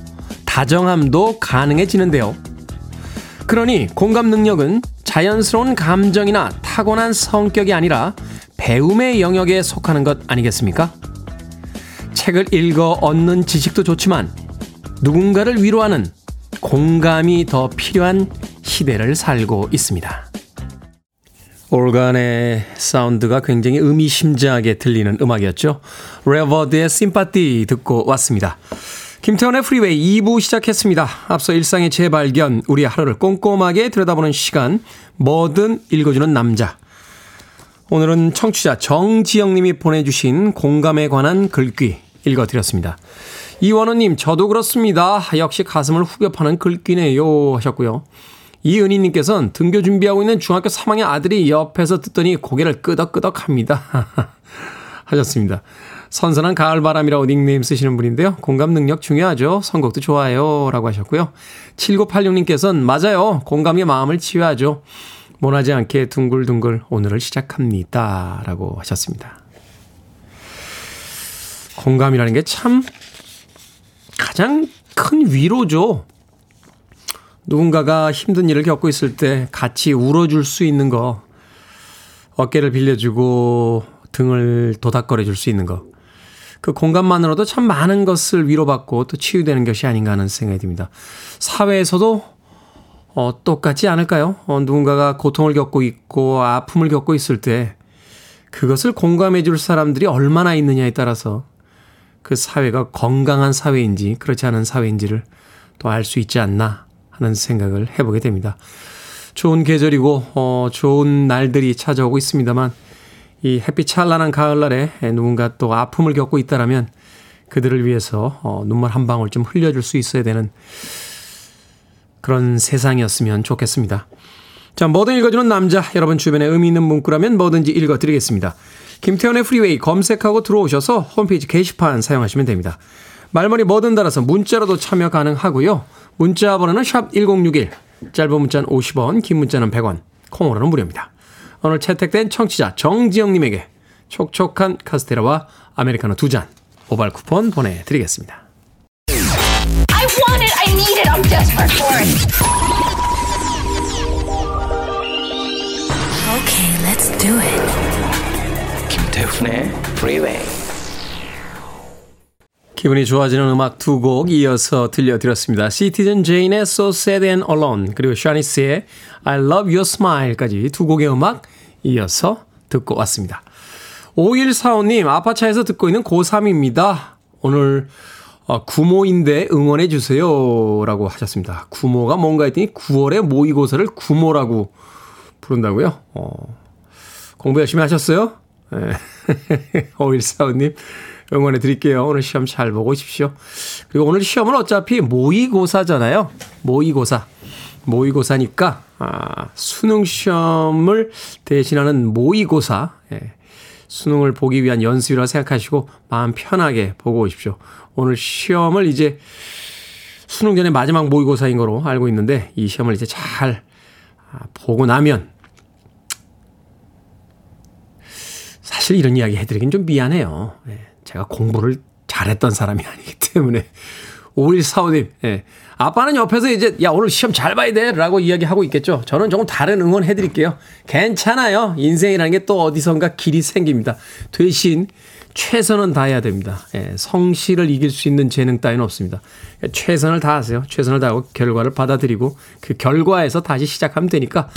다정함도 가능해지는데요. 그러니 공감 능력은 자연스러운 감정이나 타고난 성격이 아니라 배움의 영역에 속하는 것 아니겠습니까? 책을 읽어 얻는 지식도 좋지만 누군가를 위로하는 공감이 더 필요한 시대를 살고 있습니다. 올간의 사운드가 굉장히 의미심장하게 들리는 음악이었죠. Rare Bird의 Sympathy 듣고 왔습니다. 김태훈의 프리웨이 2부 시작했습니다. 앞서 일상의 재발견, 우리의 하루를 꼼꼼하게 들여다보는 시간, 뭐든 읽어주는 남자. 오늘은 청취자 정지영님이 보내주신 공감에 관한 글귀 읽어드렸습니다. 이원호님, 저도 그렇습니다. 역시 가슴을 후벼 파는 글귀네요. 하셨고요. 이은희님께서는 등교 준비하고 있는 중학교 3학년 아들이 옆에서 듣더니 고개를 끄덕끄덕 합니다. 하셨습니다. 선선한 가을바람이라고 닉네임 쓰시는 분인데요. 공감 능력 중요하죠. 선곡도 좋아요. 라고 하셨고요. 7986님께서는 맞아요. 공감의 마음을 치유하죠. 모나지 않게 둥글둥글 오늘을 시작합니다. 라고 하셨습니다. 공감이라는 게 참 가장 큰 위로죠. 누군가가 힘든 일을 겪고 있을 때 같이 울어줄 수 있는 거, 어깨를 빌려주고 등을 도닥거려 줄 수 있는 거. 그 공간만으로도 참 많은 것을 위로받고 또 치유되는 것이 아닌가 하는 생각이 듭니다. 사회에서도 어, 똑같지 않을까요? 어, 누군가가 고통을 겪고 있고 아픔을 겪고 있을 때 그것을 공감해 줄 사람들이 얼마나 있느냐에 따라서 그 사회가 건강한 사회인지 그렇지 않은 사회인지를 또 알 수 있지 않나 하는 생각을 해보게 됩니다. 좋은 계절이고 어, 좋은 날들이 찾아오고 있습니다만 이 햇빛 찬란한 가을날에 누군가 또 아픔을 겪고 있다라면 그들을 위해서 어, 눈물 한 방울 좀 흘려줄 수 있어야 되는 그런 세상이었으면 좋겠습니다. 자, 뭐든 읽어주는 남자. 여러분 주변에 의미 있는 문구라면 뭐든지 읽어드리겠습니다. 김태현의 프리웨이 검색하고 들어오셔서 홈페이지 게시판 사용하시면 됩니다. 말머리 뭐든 달아서 문자로도 참여 가능하고요. 문자 번호는 샵 1061, 짧은 문자는 50원, 긴 문자는 100원, 콩으로는 무료입니다. 오늘 채택된 청취자 정지영님에게 촉촉한 카스테라와 아메리카노 두잔 모바일 쿠폰 보내드리겠습니다. I want it. I need it. I'm desperate for it. Okay, let's do it. 김태훈의 Freeway. 기분이 좋아지는 음악 두 곡 이어서 들려드렸습니다. 시티즌 제인의 So Sad and Alone 그리고 샤니스의 I Love Your Smile까지 두 곡의 음악 이어서 듣고 왔습니다. 5145님 아파차에서 듣고 있는 고3입니다. 오늘 어, 구모인데 응원해 주세요 라고 하셨습니다. 구모가 뭔가 했더니 9월의 모의고사를 구모라고 부른다고요? 어, 공부 열심히 하셨어요? 네. 5145님 응원해 드릴게요. 오늘 시험 잘 보고 오십시오. 그리고 오늘 시험은 어차피 모의고사잖아요. 모의고사. 모의고사니까, 아, 수능 시험을 대신하는 모의고사. 예. 수능을 보기 위한 연습이라 생각하시고 마음 편하게 보고 오십시오. 오늘 시험을 이제 수능 전에 마지막 모의고사인 거로 알고 있는데 이 시험을 이제 잘 아, 보고 나면 사실 이런 이야기 해드리긴 좀 미안해요. 예. 제가 공부를 잘했던 사람이 아니기 때문에 5145님, 예. 아빠는 옆에서 이제, 야, 오늘 시험 잘 봐야 돼. 라고 이야기하고 있겠죠. 저는 조금 다른 응원 해드릴게요. 괜찮아요. 인생이라는 게 또 어디선가 길이 생깁니다. 대신 최선은 다해야 됩니다. 예, 성실을 이길 수 있는 재능 따위는 없습니다. 최선을 다하세요. 최선을 다하고 결과를 받아들이고 그 결과에서 다시 시작하면 되니까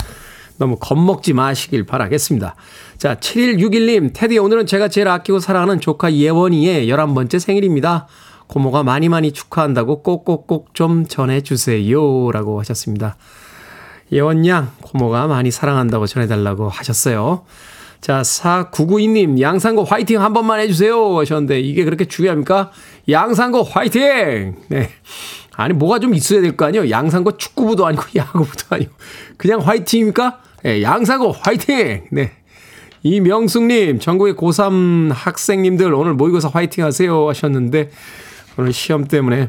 너무 겁먹지 마시길 바라겠습니다. 자, 7161님, 테디 오늘은 제가 제일 아끼고 사랑하는 조카 예원이의 11번째 생일입니다. 고모가 많이 많이 축하한다고 꼭꼭꼭 좀 전해주세요. 라고 하셨습니다. 예원 양, 고모가 많이 사랑한다고 전해달라고 하셨어요. 자, 4992님, 양상고 화이팅 한 번만 해주세요. 하셨는데, 이게 그렇게 중요합니까? 양상고 화이팅! 네. 아니, 뭐가 좀 있어야 될 거 아니에요? 양상고 축구부도 아니고, 야구부도 아니고. 그냥 화이팅입니까? 네, 양상고 화이팅! 네. 이명숙님, 전국의 고3 학생님들 오늘 모의고사 화이팅 하세요. 하셨는데, 오늘 시험 때문에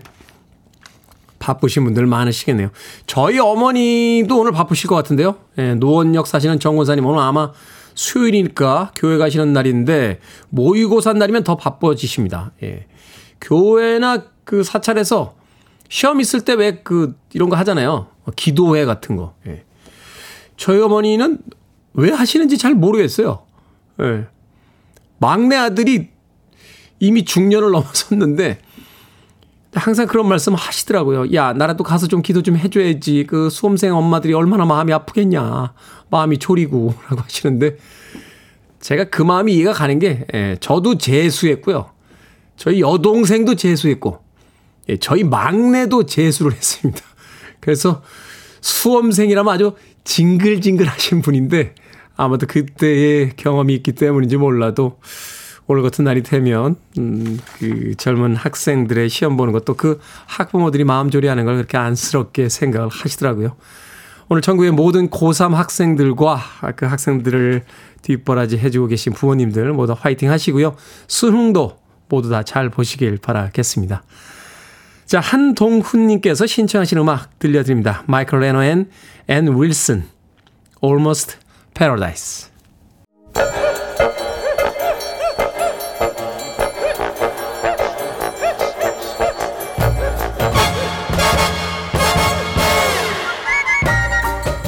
바쁘신 분들 많으시겠네요. 저희 어머니도 오늘 바쁘실 것 같은데요. 예, 노원역 사시는 정원사님 오늘 아마 수요일이니까 교회 가시는 날인데 모의고사 날이면 더 바빠지십니다. 예. 교회나 그 사찰에서 시험 있을 때 왜 그 이런 거 하잖아요. 기도회 같은 거. 예. 저희 어머니는 왜 하시는지 잘 모르겠어요. 예. 막내 아들이 이미 중년을 넘어섰는데 항상 그런 말씀 하시더라고요. 야, 나라도 가서 좀 기도 좀 해줘야지. 그 수험생 엄마들이 얼마나 마음이 아프겠냐. 마음이 졸이고. 라고 하시는데, 제가 그 마음이 이해가 가는 게, 예, 저도 재수했고요. 저희 여동생도 재수했고, 예, 저희 막내도 재수를 했습니다. 그래서 수험생이라면 아주 징글징글 하신 분인데, 아마도 그때의 경험이 있기 때문인지 몰라도, 오늘 같은 날이 되면 음, 그 젊은 학생들의 시험 보는 것도 그 학부모들이 마음조리하는 걸 그렇게 안쓰럽게 생각을 하시더라고요. 오늘 전국의 모든 고3 학생들과 그 학생들을 뒷바라지 해주고 계신 부모님들 모두 화이팅 하시고요. 수능도 모두 다 잘 보시길 바라겠습니다. 자, 한동훈님께서 신청하신 음악 들려드립니다. 마이크 레노 and, 앤 윌슨, Almost Paradise.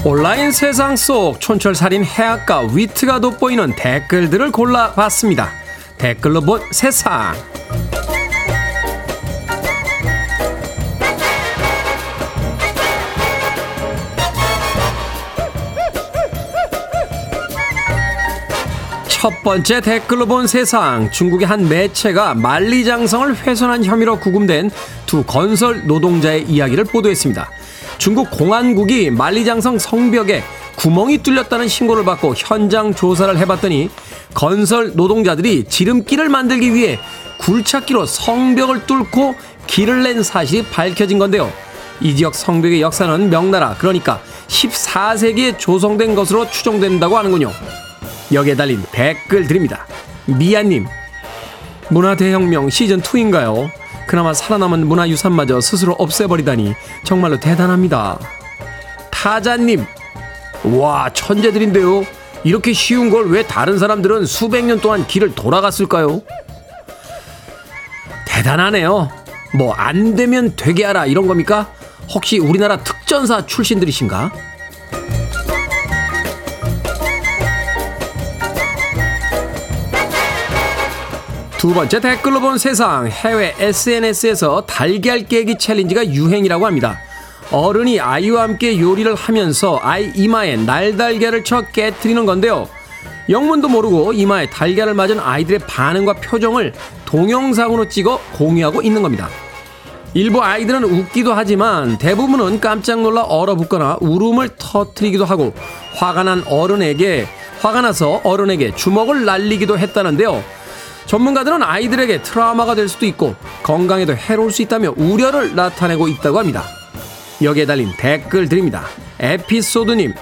온라인 세상 속 촌철살인 해악과 위트가 돋보이는 댓글들을 골라봤습니다. 댓글로 본 세상. 첫 번째 댓글로 본 세상. 중국의 한 매체가 만리장성을 훼손한 혐의로 구금된 두 건설 노동자의 이야기를 보도했습니다. 중국 공안국이 만리장성 성벽에 구멍이 뚫렸다는 신고를 받고 현장 조사를 해봤더니 건설 노동자들이 지름길을 만들기 위해 굴착기로 성벽을 뚫고 길을 낸 사실이 밝혀진 건데요. 이 지역 성벽의 역사는 명나라 그러니까 14세기에 조성된 것으로 추정된다고 하는군요. 여기에 달린 댓글 드립니다. 미아님 문화대혁명 시즌2인가요? 그나마 살아남은 문화유산마저 스스로 없애버리다니 정말로 대단합니다. 타자님, 와, 천재들인데요. 이렇게 쉬운 걸 왜 다른 사람들은 수백 년 동안 길을 돌아갔을까요? 대단하네요. 뭐, 안 되면 되게 하라, 이런 겁니까? 혹시 우리나라 특전사 출신들이신가? 두 번째 댓글로 본 세상 해외 SNS에서 달걀 깨기 챌린지가 유행이라고 합니다. 어른이 아이와 함께 요리를 하면서 아이 이마에 날달걀을 쳐 깨뜨리는 건데요. 영문도 모르고 이마에 달걀을 맞은 아이들의 반응과 표정을 동영상으로 찍어 공유하고 있는 겁니다. 일부 아이들은 웃기도 하지만 대부분은 깜짝 놀라 얼어붙거나 울음을 터트리기도 하고 화가 난 어른에게 화가 나서 어른에게 주먹을 날리기도 했다는데요. 전문가들은 아이들에게 트라우마가 될 수도 있고 건강에도 해로울 수 있다며 우려를 나타내고 있다고 합니다. 여기에 달린 댓글 드립니다. 에피소드님,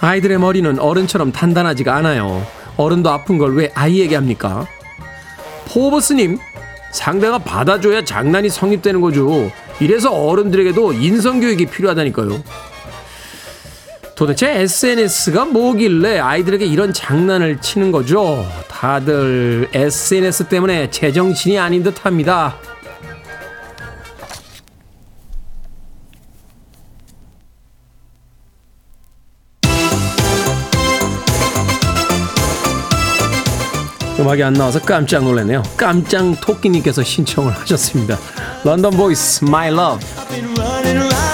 아이들의 머리는 어른처럼 단단하지가 않아요. 어른도 아픈 걸 왜 아이에게 합니까? 포버스님, 상대가 받아줘야 장난이 성립되는 거죠. 이래서 어른들에게도 인성교육이 필요하다니까요. 도대체 SNS가 뭐길래 아이들에게 이런 장난을 치는 거죠? 다들 SNS 때문에 제정신이 아닌 듯 합니다. 음악이 안 나와서 깜짝 놀랐네요. 깜짝 토끼님께서 신청을 하셨습니다. London Boys, My Love.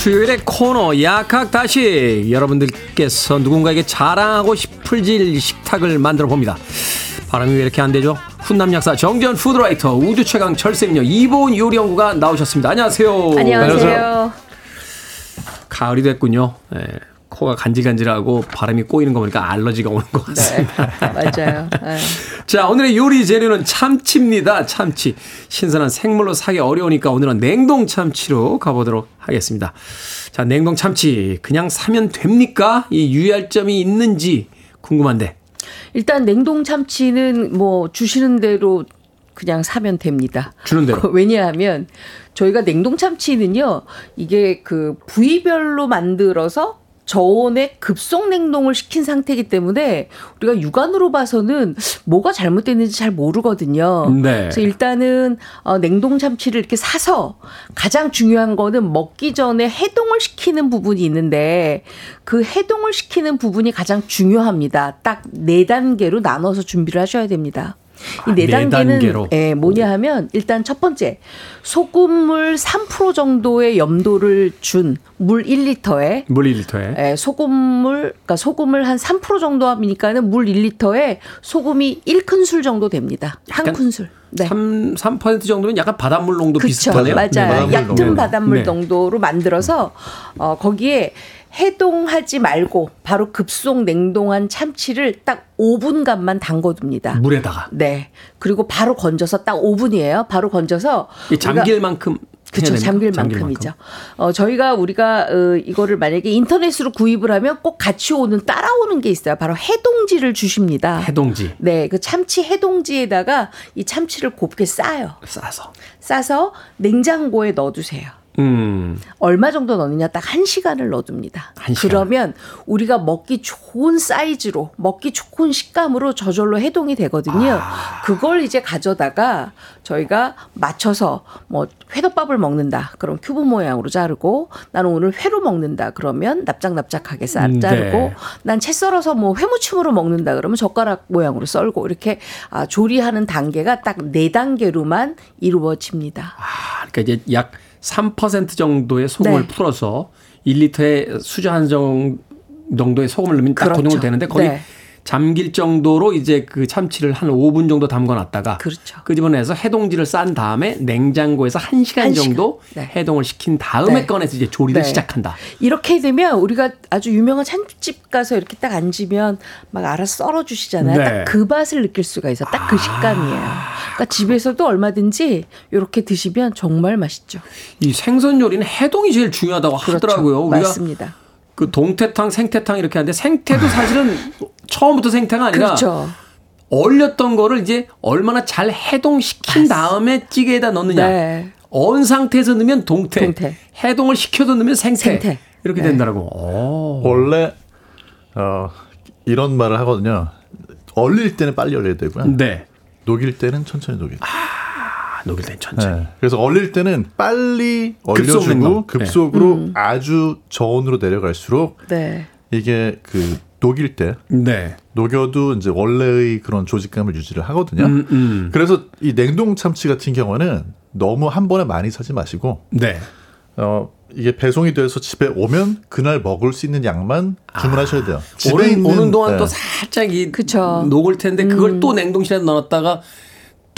수요일의 코너 약학 다시 여러분들께서 누군가에게 자랑하고 싶을 질 식탁을 만들어 봅니다. 바람이 왜 이렇게 안 되죠? 훈남 약사 정전 푸드라이터 우주 최강 철새미녀 이보은 요리연구가 나오셨습니다. 안녕하세요. 안녕하세요. 가을이 됐군요. 예, 코가 간질간질하고 바람이 꼬이는 거 보니까 알러지가 오는 것 네, 같습니다. 맞아요. 네. 자, 오늘의 요리 재료는 참치입니다. 참치. 신선한 생물로 사기 어려우니까 오늘은 냉동 참치로 가보도록 하겠습니다. 자, 냉동 참치. 그냥 사면 됩니까? 이 유의할 점이 있는지 궁금한데. 일단 냉동 참치는 뭐 주시는 대로 그냥 사면 됩니다. 주는 대로. 왜냐하면 저희가 냉동 참치는요, 이게 그 부위별로 만들어서 저온에 급속 냉동을 시킨 상태이기 때문에 우리가 육안으로 봐서는 뭐가 잘못됐는지 잘 모르거든요. 네. 그래서 일단은 어, 냉동 참치를 이렇게 사서 가장 중요한 거는 먹기 전에 해동을 시키는 부분이 있는데 그 해동을 시키는 부분이 가장 중요합니다. 딱 네 단계로 나눠서 준비를 하셔야 됩니다. 이네네 단계는. 예, 뭐냐 하면 일단 첫 번째 소금물 3% 정도의 염도를 준 물 1리터에 물 1리터에. 예, 소금물 그러니까 소금을 한 3% 정도 하니까는 물 1리터에 소금이 1큰술 정도 됩니다. 한 큰술. 네. 3, 3% 정도면 약간 바닷물 농도 그쵸, 비슷하네요. 맞아요. 바닷물 얕은. 바닷물 네. 정도로 만들어서 어 거기에 해동하지 말고 바로 급속 냉동한 참치를 딱 5분간만 담궈둡니다. 물에다가. 네. 그리고 바로 건져서 딱 5분이에요. 바로 건져서 이 잠길 만큼. 그렇죠. 잠길 만큼이죠. 어, 저희가 우리가 어, 이거를 만약에 인터넷으로 구입을 하면 꼭 같이 오는 따라오는 게 있어요. 바로 해동지를 주십니다. 해동지. 네, 그 참치 해동지에다가 이 참치를 곱게 싸요. 싸서. 싸서 냉장고에 넣어두세요. 음. 얼마 정도 넣느냐 딱 한 시간을 넣어둡니다. 한 시간. 그러면 우리가 먹기 좋은 사이즈로 먹기 좋은 식감으로 저절로 해동이 되거든요. 아. 그걸 이제 가져다가 저희가 맞춰서 뭐 회덮밥을 먹는다. 그럼 큐브 모양으로 자르고 나는 오늘 회로 먹는다. 그러면 납작납작하게 쌀 음, 네. 자르고 난채 썰어서 뭐 회무침으로 먹는다. 그러면 젓가락 모양으로 썰고 이렇게 아, 조리하는 단계가 딱 네 단계로만 이루어집니다. 아, 그러니까 이제 약 3% 정도의 소금을 네. 풀어서 1리터에 수저 한 정- 정도의 소금을 넣으면 딱 그렇죠. 그 정도 되는데 거기 네. 잠길 정도로 이제 그 참치를 한 5분 정도 담궈 놨다가 그렇죠. 끄집어내서 해동지를 싼 다음에 냉장고에서 1시간 한 시간. 정도 네. 해동을 시킨 다음에 네. 꺼내서 이제 조리를 네. 시작한다. 이렇게 되면 우리가 아주 유명한 참집 가서 이렇게 딱 앉으면 막 알아서 썰어 주시잖아요. 네. 딱그 맛을 느낄 수가 있어. 딱그 식감이에요. 그러니까 집에서도 얼마든지 이렇게 드시면 정말 맛있죠. 이 생선 요리는 해동이 제일 중요하다고 하더라고요. 우리가 그렇죠. 맞습니다. 그 동태탕, 생태탕 이렇게 하는데 생태도 사실은 처음부터 생태가 아니라 그렇죠. 얼렸던 거를 이제 얼마나 잘 해동시킨 다음에 찌개에다 넣느냐. 네. 언 상태에서 넣으면 동태, 동태. 해동을 시켜서 넣으면 생태, 생태. 이렇게 네. 된다라고. 오. 원래 어 이런 말을 하거든요. 얼릴 때는 빨리 얼려야 되고요. 네. 녹일 때는 천천히 녹일. 아, 녹일 땐 천천히. 네. 그래서 얼릴 때는 빨리 급속 냉동. 얼려주고 급속 으로 음. 아주 저온으로 내려갈수록 네. 이게 그 녹일 때 네. 녹여도 이제 원래의 그런 조직감을 유지를 하거든요. 음, 음. 그래서 이 냉동 참치 같은 경우는 너무 한 번에 많이 사지 마시고 네. 어 이게 배송이 돼서 집에 오면 그날 먹을 수 있는 양만 주문하셔야 돼요. 집에 오는, 있는 오는 동안 네. 또 살짝 이 그쵸. 녹을 텐데 그걸 음. 또 냉동실에 넣었다가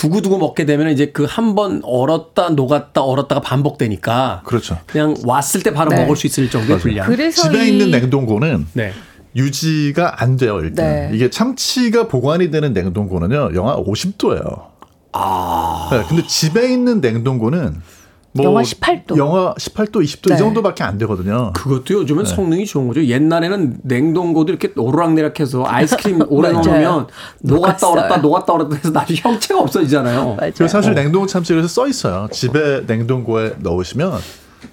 두고두고 먹게 되면 이제 그 한 번 얼었다 녹았다 얼었다가 반복되니까 그렇죠. 그냥 왔을 때 바로 네. 먹을 수 있을 정도의 분량. 그래서 집에 이- 있는 냉동고는 네. 유지가 안 돼요 일단 네. 이게 참치가 보관이 되는 냉동고는요 영하 50도예요. 아. 네, 근데 집에 있는 냉동고는 영하 18도. 영하 18도, 20도 네. 이 정도밖에 안 되거든요. 그것도 네. 요즘은 성능이 좋은 거죠. 옛날에는 냉동고도 이렇게 오르락내락해서 아이스크림 오래. 넣으면 녹았다. 얼었다 녹았다 얼었다 해서 나중에 형체가 없어지잖아요. 그리고 사실 냉동 참치에서 써 있어요. 집에 냉동고에 넣으시면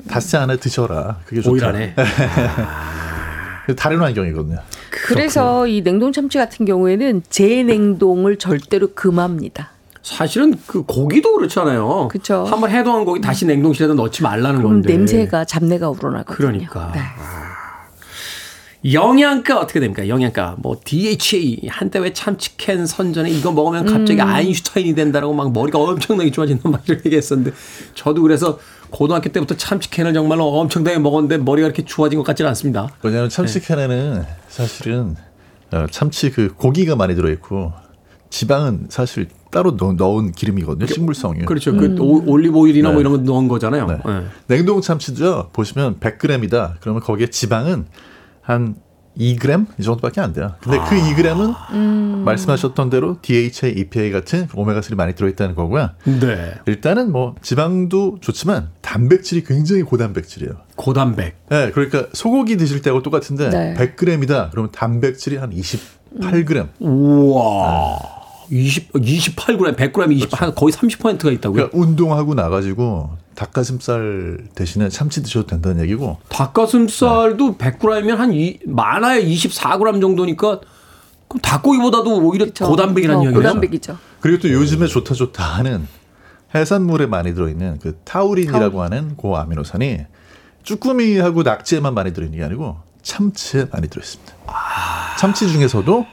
닷새 안에 드셔라. 그게 좋다. 오일하네. 다른 환경이거든요. 그래서 이 냉동 참치 같은 경우에는 재냉동을 절대로 금합니다. 사실은 그 고기도 그렇잖아요. 그쵸. 한번 해동한 고기 다시 냉동실에다 넣지 말라는 그럼 건데. 냄새가 잡내가 우러나거든요. 그러니까. 네. 영양가 어떻게 됩니까? 영양가 뭐 DHA 한때 왜 참치캔 선전에 이거 먹으면 갑자기 음. 아인슈타인이 된다라고 막 머리가 엄청나게 좋아진다 막 이렇게 얘기했었는데 저도 그래서 고등학교 때부터 참치캔을 정말로 엄청나게 먹었는데 머리가 이렇게 좋아진 것 같지는 않습니다. 왜냐하면 네. 참치캔에는 사실은 어, 참치 그 고기가 많이 들어있고 지방은 사실 따로 넣, 넣은 기름이거든요. 식물성이. 그렇죠. 음. 그 오- 올리브 오일이나 뭐 네. 이런 거 넣은 거잖아요. 네. 네. 냉동 참치죠. 보시면 100g이다. 그러면 거기에 지방은 한 2g 이 정도밖에 안 돼요. 근데 그 2g은 음. 말씀하셨던 대로 DHA, EPA 같은 오메가3 많이 들어있다는 거고요. 네. 일단은 뭐 지방도 좋지만 단백질이 굉장히 고단백질이에요. 고단백. 네, 그러니까 소고기 드실 때하고 똑같은데 네. 100g이다. 그러면 단백질이 한 28g. 우와. 20, 28g, 100g, 20, 한 거의 30%가 있다고요? 그러니까 운동하고 나가지고 닭가슴살 대신에 참치 드셔도 된다는 얘기고. 닭가슴살도 100g이면 한 이, 많아야 24g 정도니까 그럼 닭고기보다도 오히려 그쵸. 고단백이라는 어, 얘기죠. 고단백이죠. 그리고 또 요즘에 좋다 좋다 하는 해산물에 많이 들어있는 그 타우린이라고 하는 그 아미노산이 쭈꾸미하고 낙지에만 많이 들어있는 게 아니고 참치에 많이 들어있습니다. 참치 중에서도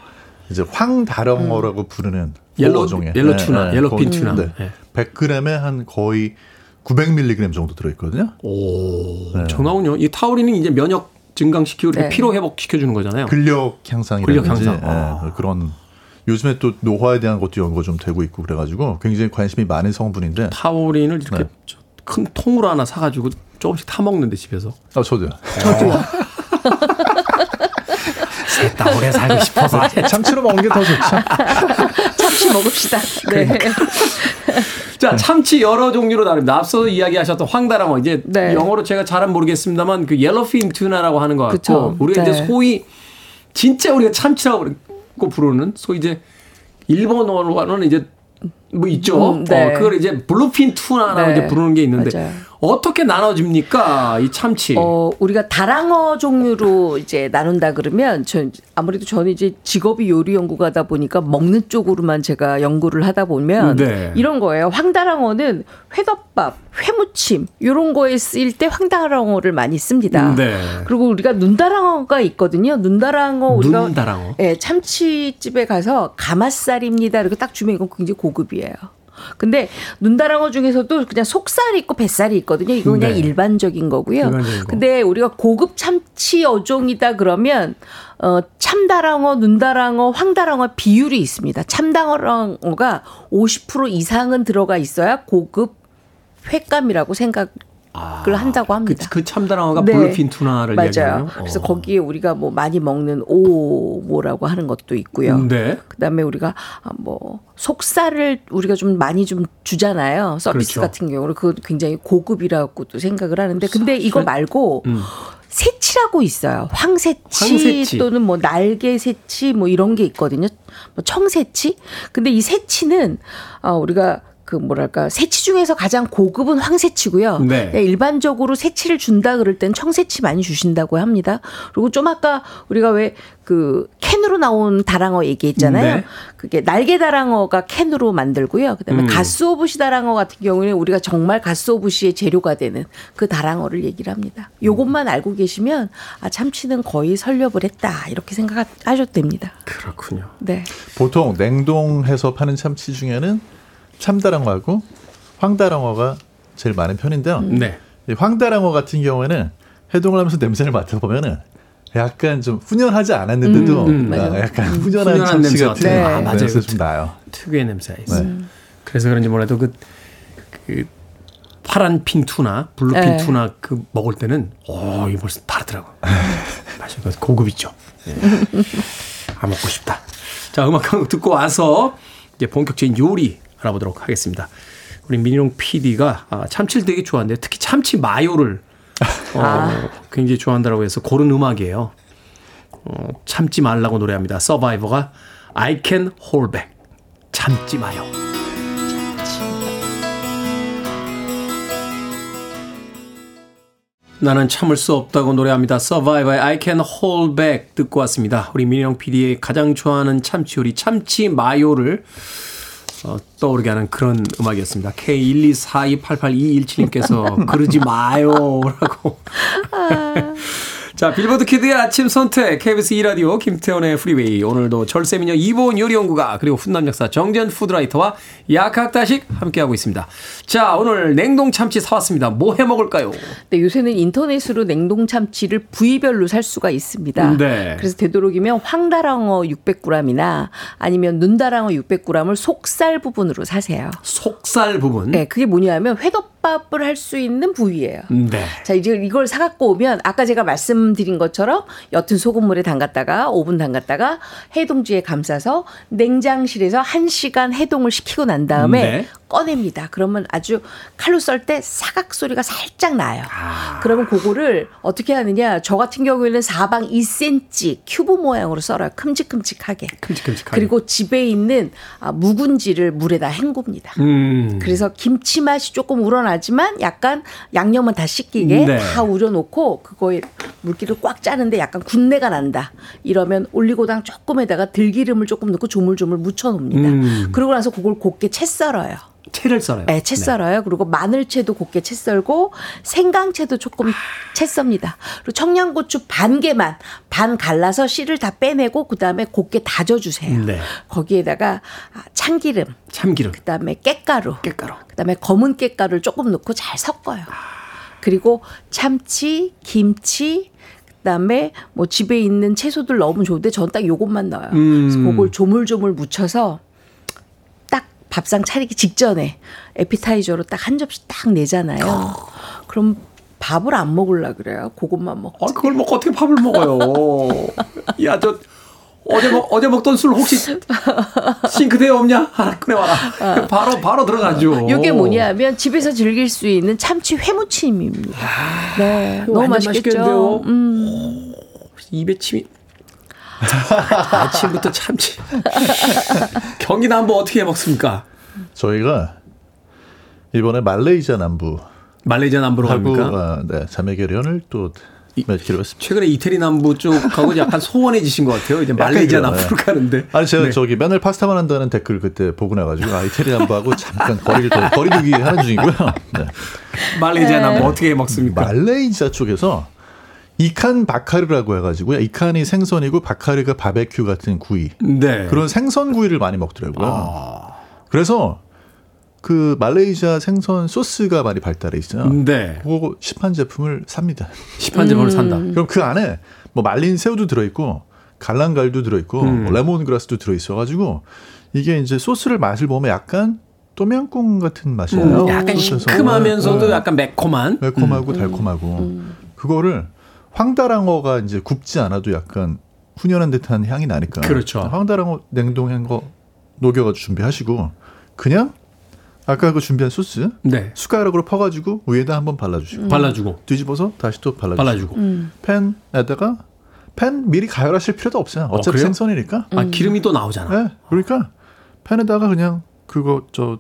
이제 황다랑어라고 부르는 yellow- 어종에 yellow tuna, yellowfin tuna. 네. 네. 100g에 한 거의 900mg 정도 들어있거든요. 오, 네. 엄청나군요. 이 타우린은 이제 면역 증강시키고 네. 피로 회복 시켜주는 거잖아요. 근력 향상이라든지 근력 향상. 아. 예, 그런 요즘에 또 노화에 대한 것도 연구가 좀 되고 있고 그래가지고 굉장히 관심이 많은 성분인데 타우린을 이렇게 네. 저 큰 통으로 하나 사가지고 조금씩 타 먹는데 집에서. 아 저도요. 셋다 오래 살고 싶어서. 참치로 먹는 게 더 좋죠. 참치 먹읍시다. 네. 그러니까. 자, 참치 여러 종류로 다릅니다. 앞서 이야기하셨던 황다랑어 이제 네. 영어로 제가 잘은 모르겠습니다만 그 yellowfin tuna라고 하는 것 같고 그쵸. 우리가 네. 이제 소위 진짜 우리가 참치라고 부르는 소위 이제 일본어로는 이제 뭐 있죠. 음, 네. 어, 그걸 이제 bluefin tuna라고 네. 이제 부르는 게 있는데 맞아요. 어떻게 나눠집니까 이 참치? 어, 우리가 다랑어 종류로 이제 나눈다 그러면 전 아무래도 저는 이제 직업이 요리 연구가다 보니까 먹는 쪽으로만 제가 연구를 하다 보면 네. 이런 거예요. 황다랑어는 회덮밥, 회무침 이런 거에 쓰일 때 황다랑어를 많이 씁니다. 네. 그리고 우리가 눈다랑어가 있거든요. 눈다랑어 우리가 눈다랑어. 예, 참치집에 가서 가마살입니다. 이렇게 딱 주면 이건 굉장히 고급이에요. 근데 눈다랑어 중에서도 그냥 속살이 있고 뱃살이 있거든요. 이거 그냥 네. 일반적인 거고요. 일반적인 거. 근데 우리가 고급 참치 어종이다 그러면 어 참다랑어, 눈다랑어, 황다랑어 비율이 있습니다. 참다랑어가 50% 이상은 들어가 있어야 고급 횟감이라고 생각을 한다고 그, 합니다. 그 참다랑어가 네. 블루핀 투나를 맞아요. 그래서 어. 거기에 우리가 뭐 많이 먹는 오모라고 하는 것도 있고요. 네. 그다음에 우리가 아, 뭐 속살을 우리가 좀 많이 좀 주잖아요. 서비스 그렇죠. 같은 경우는 그거 굉장히 고급이라고도 생각을 하는데 근데 이거 말고 음. 새치라고 있어요. 황새치, 황새치. 또는 뭐 날개 새치 뭐 이런 게 있거든요. 뭐 청새치. 근데 이 새치는 아 우리가 그 뭐랄까 새치 중에서 가장 고급은 황새치고요. 네. 네, 일반적으로 새치를 준다 그럴 땐 청새치 많이 주신다고 합니다. 그리고 좀 아까 우리가 왜 그 캔으로 나온 다랑어 얘기했잖아요. 네. 그게 날개 다랑어가 캔으로 만들고요. 그다음에 음. 가스오부시 다랑어 같은 경우에는 우리가 정말 가스오부시의 재료가 되는 그 다랑어를 얘기를 합니다. 요것만 알고 계시면 아 참치는 거의 설렵을 했다 이렇게 생각하셔도 됩니다. 그렇군요. 네. 보통 냉동해서 파는 참치 중에는 참다랑어하고 황다랑어가 제일 많은 편인데요. 네. 이 황다랑어 같은 경우에는 해동을 하면서 냄새를 맡아보면은 약간 좀 훈연하지 않았는데도 음, 음, 아. 약간 훈연한 훈연한 참치 냄새 같은 같아요. 네. 아, 맞아요. 냄새 좀 나요. 특유의 냄새가 있어요. 네. 그래서 그런지 몰라도 그, 그 파란 fin tuna bluefin 네. tuna 그 먹을 때는 오 이거 벌써 다르더라고. 맞아요. 그거 고급이죠. 예. 아 먹고 싶다. 자 음악 한곡 듣고 와서 이제 본격적인 요리 알아보도록 하겠습니다. 우리 민용 PD가 아, 참치를 되게 좋아하는데 특히 참치 마요를 어, 굉장히 좋아한다고 해서 고른 음악이에요. 어, 참지 말라고 노래합니다. 서바이버가 I can hold back. 참지 마요. 나는 참을 수 없다고 노래합니다. 서바이버의 I can hold back 듣고 왔습니다. 우리 민영 PD의 가장 좋아하는 참치 요리 참치 마요를 어, 떠오르게 하는 그런 음악이었습니다. K124288217님께서 그러지 마요라고. 자, 빌보드 키드의 아침 선택, KBS 2라디오, 김태원의 프리웨이. 오늘도 절세미녀 이보은 요리연구가, 그리고 훈남 약사 정재훈 food writer와 약학다식 함께하고 있습니다. 자, 오늘 냉동 참치 사왔습니다. 뭐 해 먹을까요? 네, 요새는 인터넷으로 냉동 참치를 부위별로 살 수가 있습니다. 네. 그래서 되도록이면 황다랑어 600g이나 아니면 눈다랑어 600g을 속살 부분으로 사세요. 속살 부분. 네, 그게 뭐냐면 회덮밥을 할 수 있는 부위예요. 네. 자, 이제 이걸 사갖고 오면 아까 제가 말씀 드린 것처럼 옅은 소금물에 담갔다가 5분 담갔다가 해동지에 감싸서 냉장실에서 1시간 해동을 시키고 난 다음에 네. 꺼냅니다. 그러면 아주 칼로 썰 때 사각 소리가 살짝 나요. 그러면 그거를 어떻게 하느냐? 저 같은 경우에는 사방 2cm 큐브 모양으로 썰어요. 큼직큼직하게. 큼직큼직하게. 그리고 집에 있는 아, 묵은지를 물에다 헹굽니다. 음. 그래서 김치 맛이 조금 우러나지만 약간 양념은 다 씻기게 네. 다 우려놓고 그거에 물기를 꽉 짜는데 약간 군내가 난다. 이러면 올리고당 조금에다가 들기름을 조금 넣고 조물조물 묻혀놓습니다. 음. 그러고 나서 그걸 곱게 채 썰어요. 채를 썰어요. 네, 채 썰어요. 그리고 마늘채도 곱게 채 썰고 생강채도 조금 채 썹니다. 그리고 청양고추 반 개만 반 갈라서 씨를 다 빼내고 그다음에 곱게 다져 주세요. 네. 거기에다가 아, 참기름, 참기름. 그다음에 깻가루, 깻가루. 그다음에 검은 깻가루를 조금 넣고 잘 섞어요. 그리고 참치, 김치, 그다음에 뭐 집에 있는 채소들 넣으면 좋은데 전 딱 요것만 넣어요. 그래서 그걸 조물조물 묻혀서 딱 밥상 차리기 직전에 에피타이저로 딱 한 접시 딱 내잖아요. 그럼 밥을 안 먹으려 그래요. 그것만 먹. 아, 그걸 먹고 어떻게 밥을 먹어요? 야, 저 어제 먹 어제 먹던 술 혹시 싱크대에 없냐? 하나 꺼내와라. 바로 바로 들어가죠. 이게 뭐냐면 집에서 즐길 수 있는 참치 회무침입니다. 네, 너무 맛있겠죠. 음. 입에 침이 아침부터 참치. 경기 남부 어떻게 해 먹습니까? 저희가 이번에 말레이시아 남부 말레이시아 남부로 하고 갑니까? 아, 네, 자매 결연을 또 맺기로 했습니다. 최근에 이태리 남부 쪽하고 약간 소원해지신 것 같아요. 이제 약간 말레이시아 남부로 네. 가는데. 아니 제가 네. 저기 맨날 파스타만 한다는 댓글 그때 보고 나가지고 아 이태리 남부하고 잠깐 거리를 더 거리두기 하는 중이고요. 네. 말레이시아 남부 어떻게 해 먹습니까? 말레이시아 쪽에서 이칸 바카르라고 해가지고요. 이칸이 생선이고 바카르가 바베큐 같은 구이. 네. 그런 생선 구이를 많이 먹더라고요. 그래서 그 말레이시아 생선 소스가 많이 발달해 있잖아요. 네. 그거 시판 제품을 삽니다. 시판 제품을 산다. 그럼 그 안에 뭐 말린 새우도 들어있고 갈랑갈도 들어있고 음. 뭐 레몬그라스도 들어있어가지고 이게 이제 소스를 맛을 보면 약간 또명꿍 같은 맛이에요. 음, 약간 시큼하면서도 네. 약간 매콤한. 매콤하고 달콤하고 그거를 황다랑어가 이제 굽지 않아도 약간 훈연한 듯한 향이 나니까 그렇죠. 황다랑어 냉동한 거 녹여가지고 준비하시고 그냥 아까 그 준비한 소스 네. 숟가락으로 퍼가지고 위에다 한번 발라주시고 발라주고. 뒤집어서 다시 또 발라주시고 발라주고. 음. 팬에다가 팬 미리 가열하실 필요도 없어요. 어차피 그래요? 생선이니까. 아, 기름이 또 나오잖아. 네, 그러니까 팬에다가 그냥 그거 저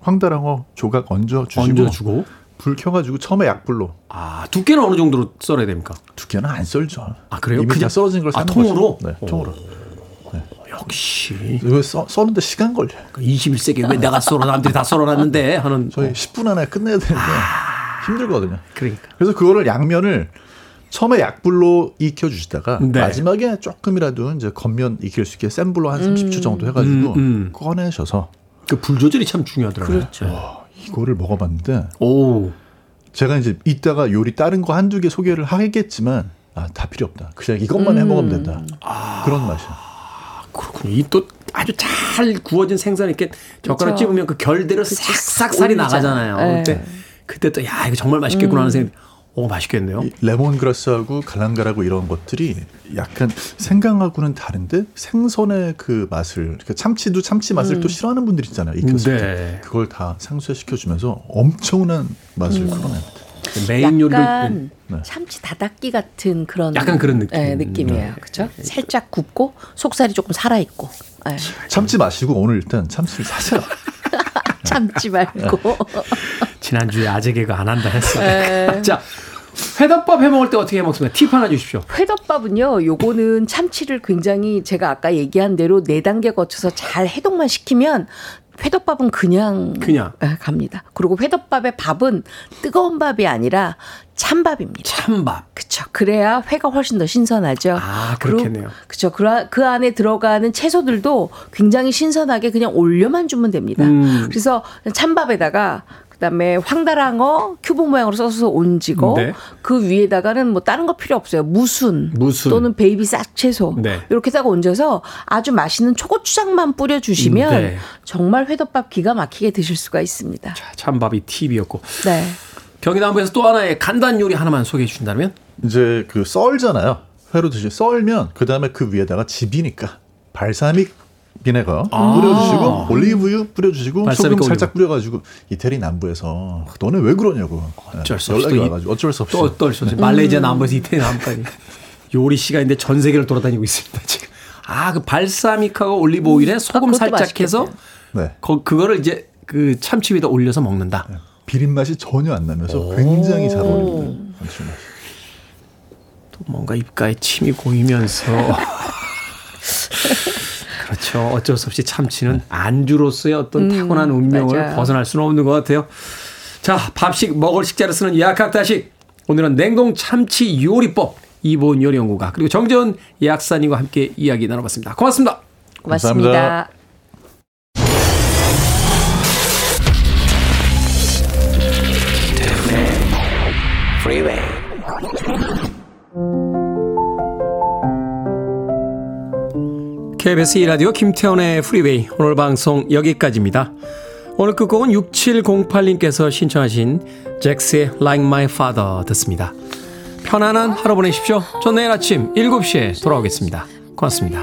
황다랑어 조각 얹어 주시고 얹어주고. 불 켜가지고 처음에 약불로 아, 두께는 어느 정도로 썰어야 됩니까? 두께는 안 썰죠. 아, 그래요? 이미 다 그냥- 썰어진 걸 아, 통으로? 거죠. 네, 통으로. 역시. 이거 써, 써는데 시간 걸려요. 21세기에 왜 내가 썰어 남들이 다 썰어놨는데 하는. 저희 10분 안에 끝내야 되는데 힘들거든요. 그러니까. 그래서 그거를 양면을 처음에 약불로 익혀 주시다가 네. 마지막에 조금이라도 이제 겉면 익힐 수 있게 센 불로 한 30초 정도 해가지고 음, 음. 꺼내셔서 그 불 조절이 참 중요하더라고요. 그렇죠. 와, 이거를 먹어봤는데 오. 제가 이제 이따가 요리 다른 거 한두 개 소개를 하겠지만 아, 다 필요 없다. 그냥 이것만 해 먹으면 된다. 그런 맛이야. 그렇군요. 이 또 아주 잘 구워진 생선 이렇게 젓가락. 찝으면 그 결대로 싹싹 살이. 나가잖아요. 네. 그때 그때 또 야 이거 정말 맛있겠구나 하는 생각. 오, 맛있겠네요. 이 레몬그라스하고 galanga라고 이런 것들이 약간 생강하고는 다른데 생선의 그 맛을 그러니까 참치도 참치 맛을 또 싫어하는 분들 있잖아요. 익혔을 네. 때 그걸 다 상쇄시켜 주면서 엄청난 맛을 풀어냅니다. 메인 요리를 약간 네. 참치 다닥기 같은 그런 약간 그런 느낌. 네, 느낌이에요. 그렇죠? 살짝 굽고 속살이 조금 살아 있고. 네. 참치 마시고 오늘 일단 참치를 사세요. 참지 말고. 지난주에 아재 개그 안 한다 했어요. 네. 자, 회덮밥 해 먹을 때 어떻게 해 먹습니까? 팁 하나 주십시오. 회덮밥은요, 요거는 참치를 굉장히 제가 아까 얘기한 대로 네 단계 거쳐서 잘 해동만 시키면 회덮밥은 그냥 그냥. 예, 갑니다. 그리고 회덮밥의 밥은 뜨거운 밥이 아니라 찬밥입니다. 찬밥. 그쵸. 그래야 회가 훨씬 더 신선하죠. 아, 그렇겠네요. 그쵸. 그, 아- 그 안에 들어가는 채소들도 굉장히 신선하게 그냥 올려만 주면 됩니다. 음. 그래서 찬밥에다가 그다음에 황다랑어 큐브 모양으로 썰어서 얹이고 네. 그 위에다가는 뭐 다른 거 필요 없어요. 무순, 무순. 또는 baby 싹 채소 네. 이렇게다가 얹어서 아주 맛있는 초고추장만 뿌려 주시면 네. 정말 회덮밥 기가 막히게 드실 수가 있습니다. 자, 찬밥이 팁이었고. 네. 경기남부에서 또 하나의 간단 요리 하나만 소개해 주신다면? 이제 그 썰잖아요. 회로 드시 썰면 그 다음에 그 위에다가 집이니까 발사믹 비네거 뿌려주시고 올리브유 뿌려주시고 아. 발사믹 소금 살짝 올리브. 뿌려가지고 이태리 남부에서 너는 왜 그러냐고 어쩔 수 네, 없이 연락이 와가지고 어쩔 수 없이 또 어떨 수 없이 말레이시아 남부에서 이태리 남부까지 요리 시간인데 전 세계를 돌아다니고 있습니다 지금. 아 그 발사믹하고 올리브 오일에 소금 그것도 살짝 해서. 네. 거, 그거를 이제 그 참치 위에다 올려서 먹는다. 비린 맛이 전혀 안 나면서 굉장히 잘 감칠맛. 또 뭔가 입가에 침이 고이면서 그렇죠. 어쩔 수 없이 참치는 안주로서의 어떤 타고난 운명을 맞아요. 벗어날 수는 없는 것 같아요. 자, 밥식 먹을 식자를 쓰는 약학다식. 오늘은 냉동 참치 요리법 이보은 요리연구가 그리고 정재훈 약사님과 함께 이야기 나눠봤습니다. 고맙습니다. 고맙습니다. 감사합니다. Freeway. KBS 2라디오 김태원의 프리웨이 오늘 방송 여기까지입니다. 오늘 끝곡은 6708님께서 신청하신 잭스의 Like My Father 듣습니다. 편안한 하루 보내십시오. 전 내일 아침 7시에 돌아오겠습니다. 고맙습니다.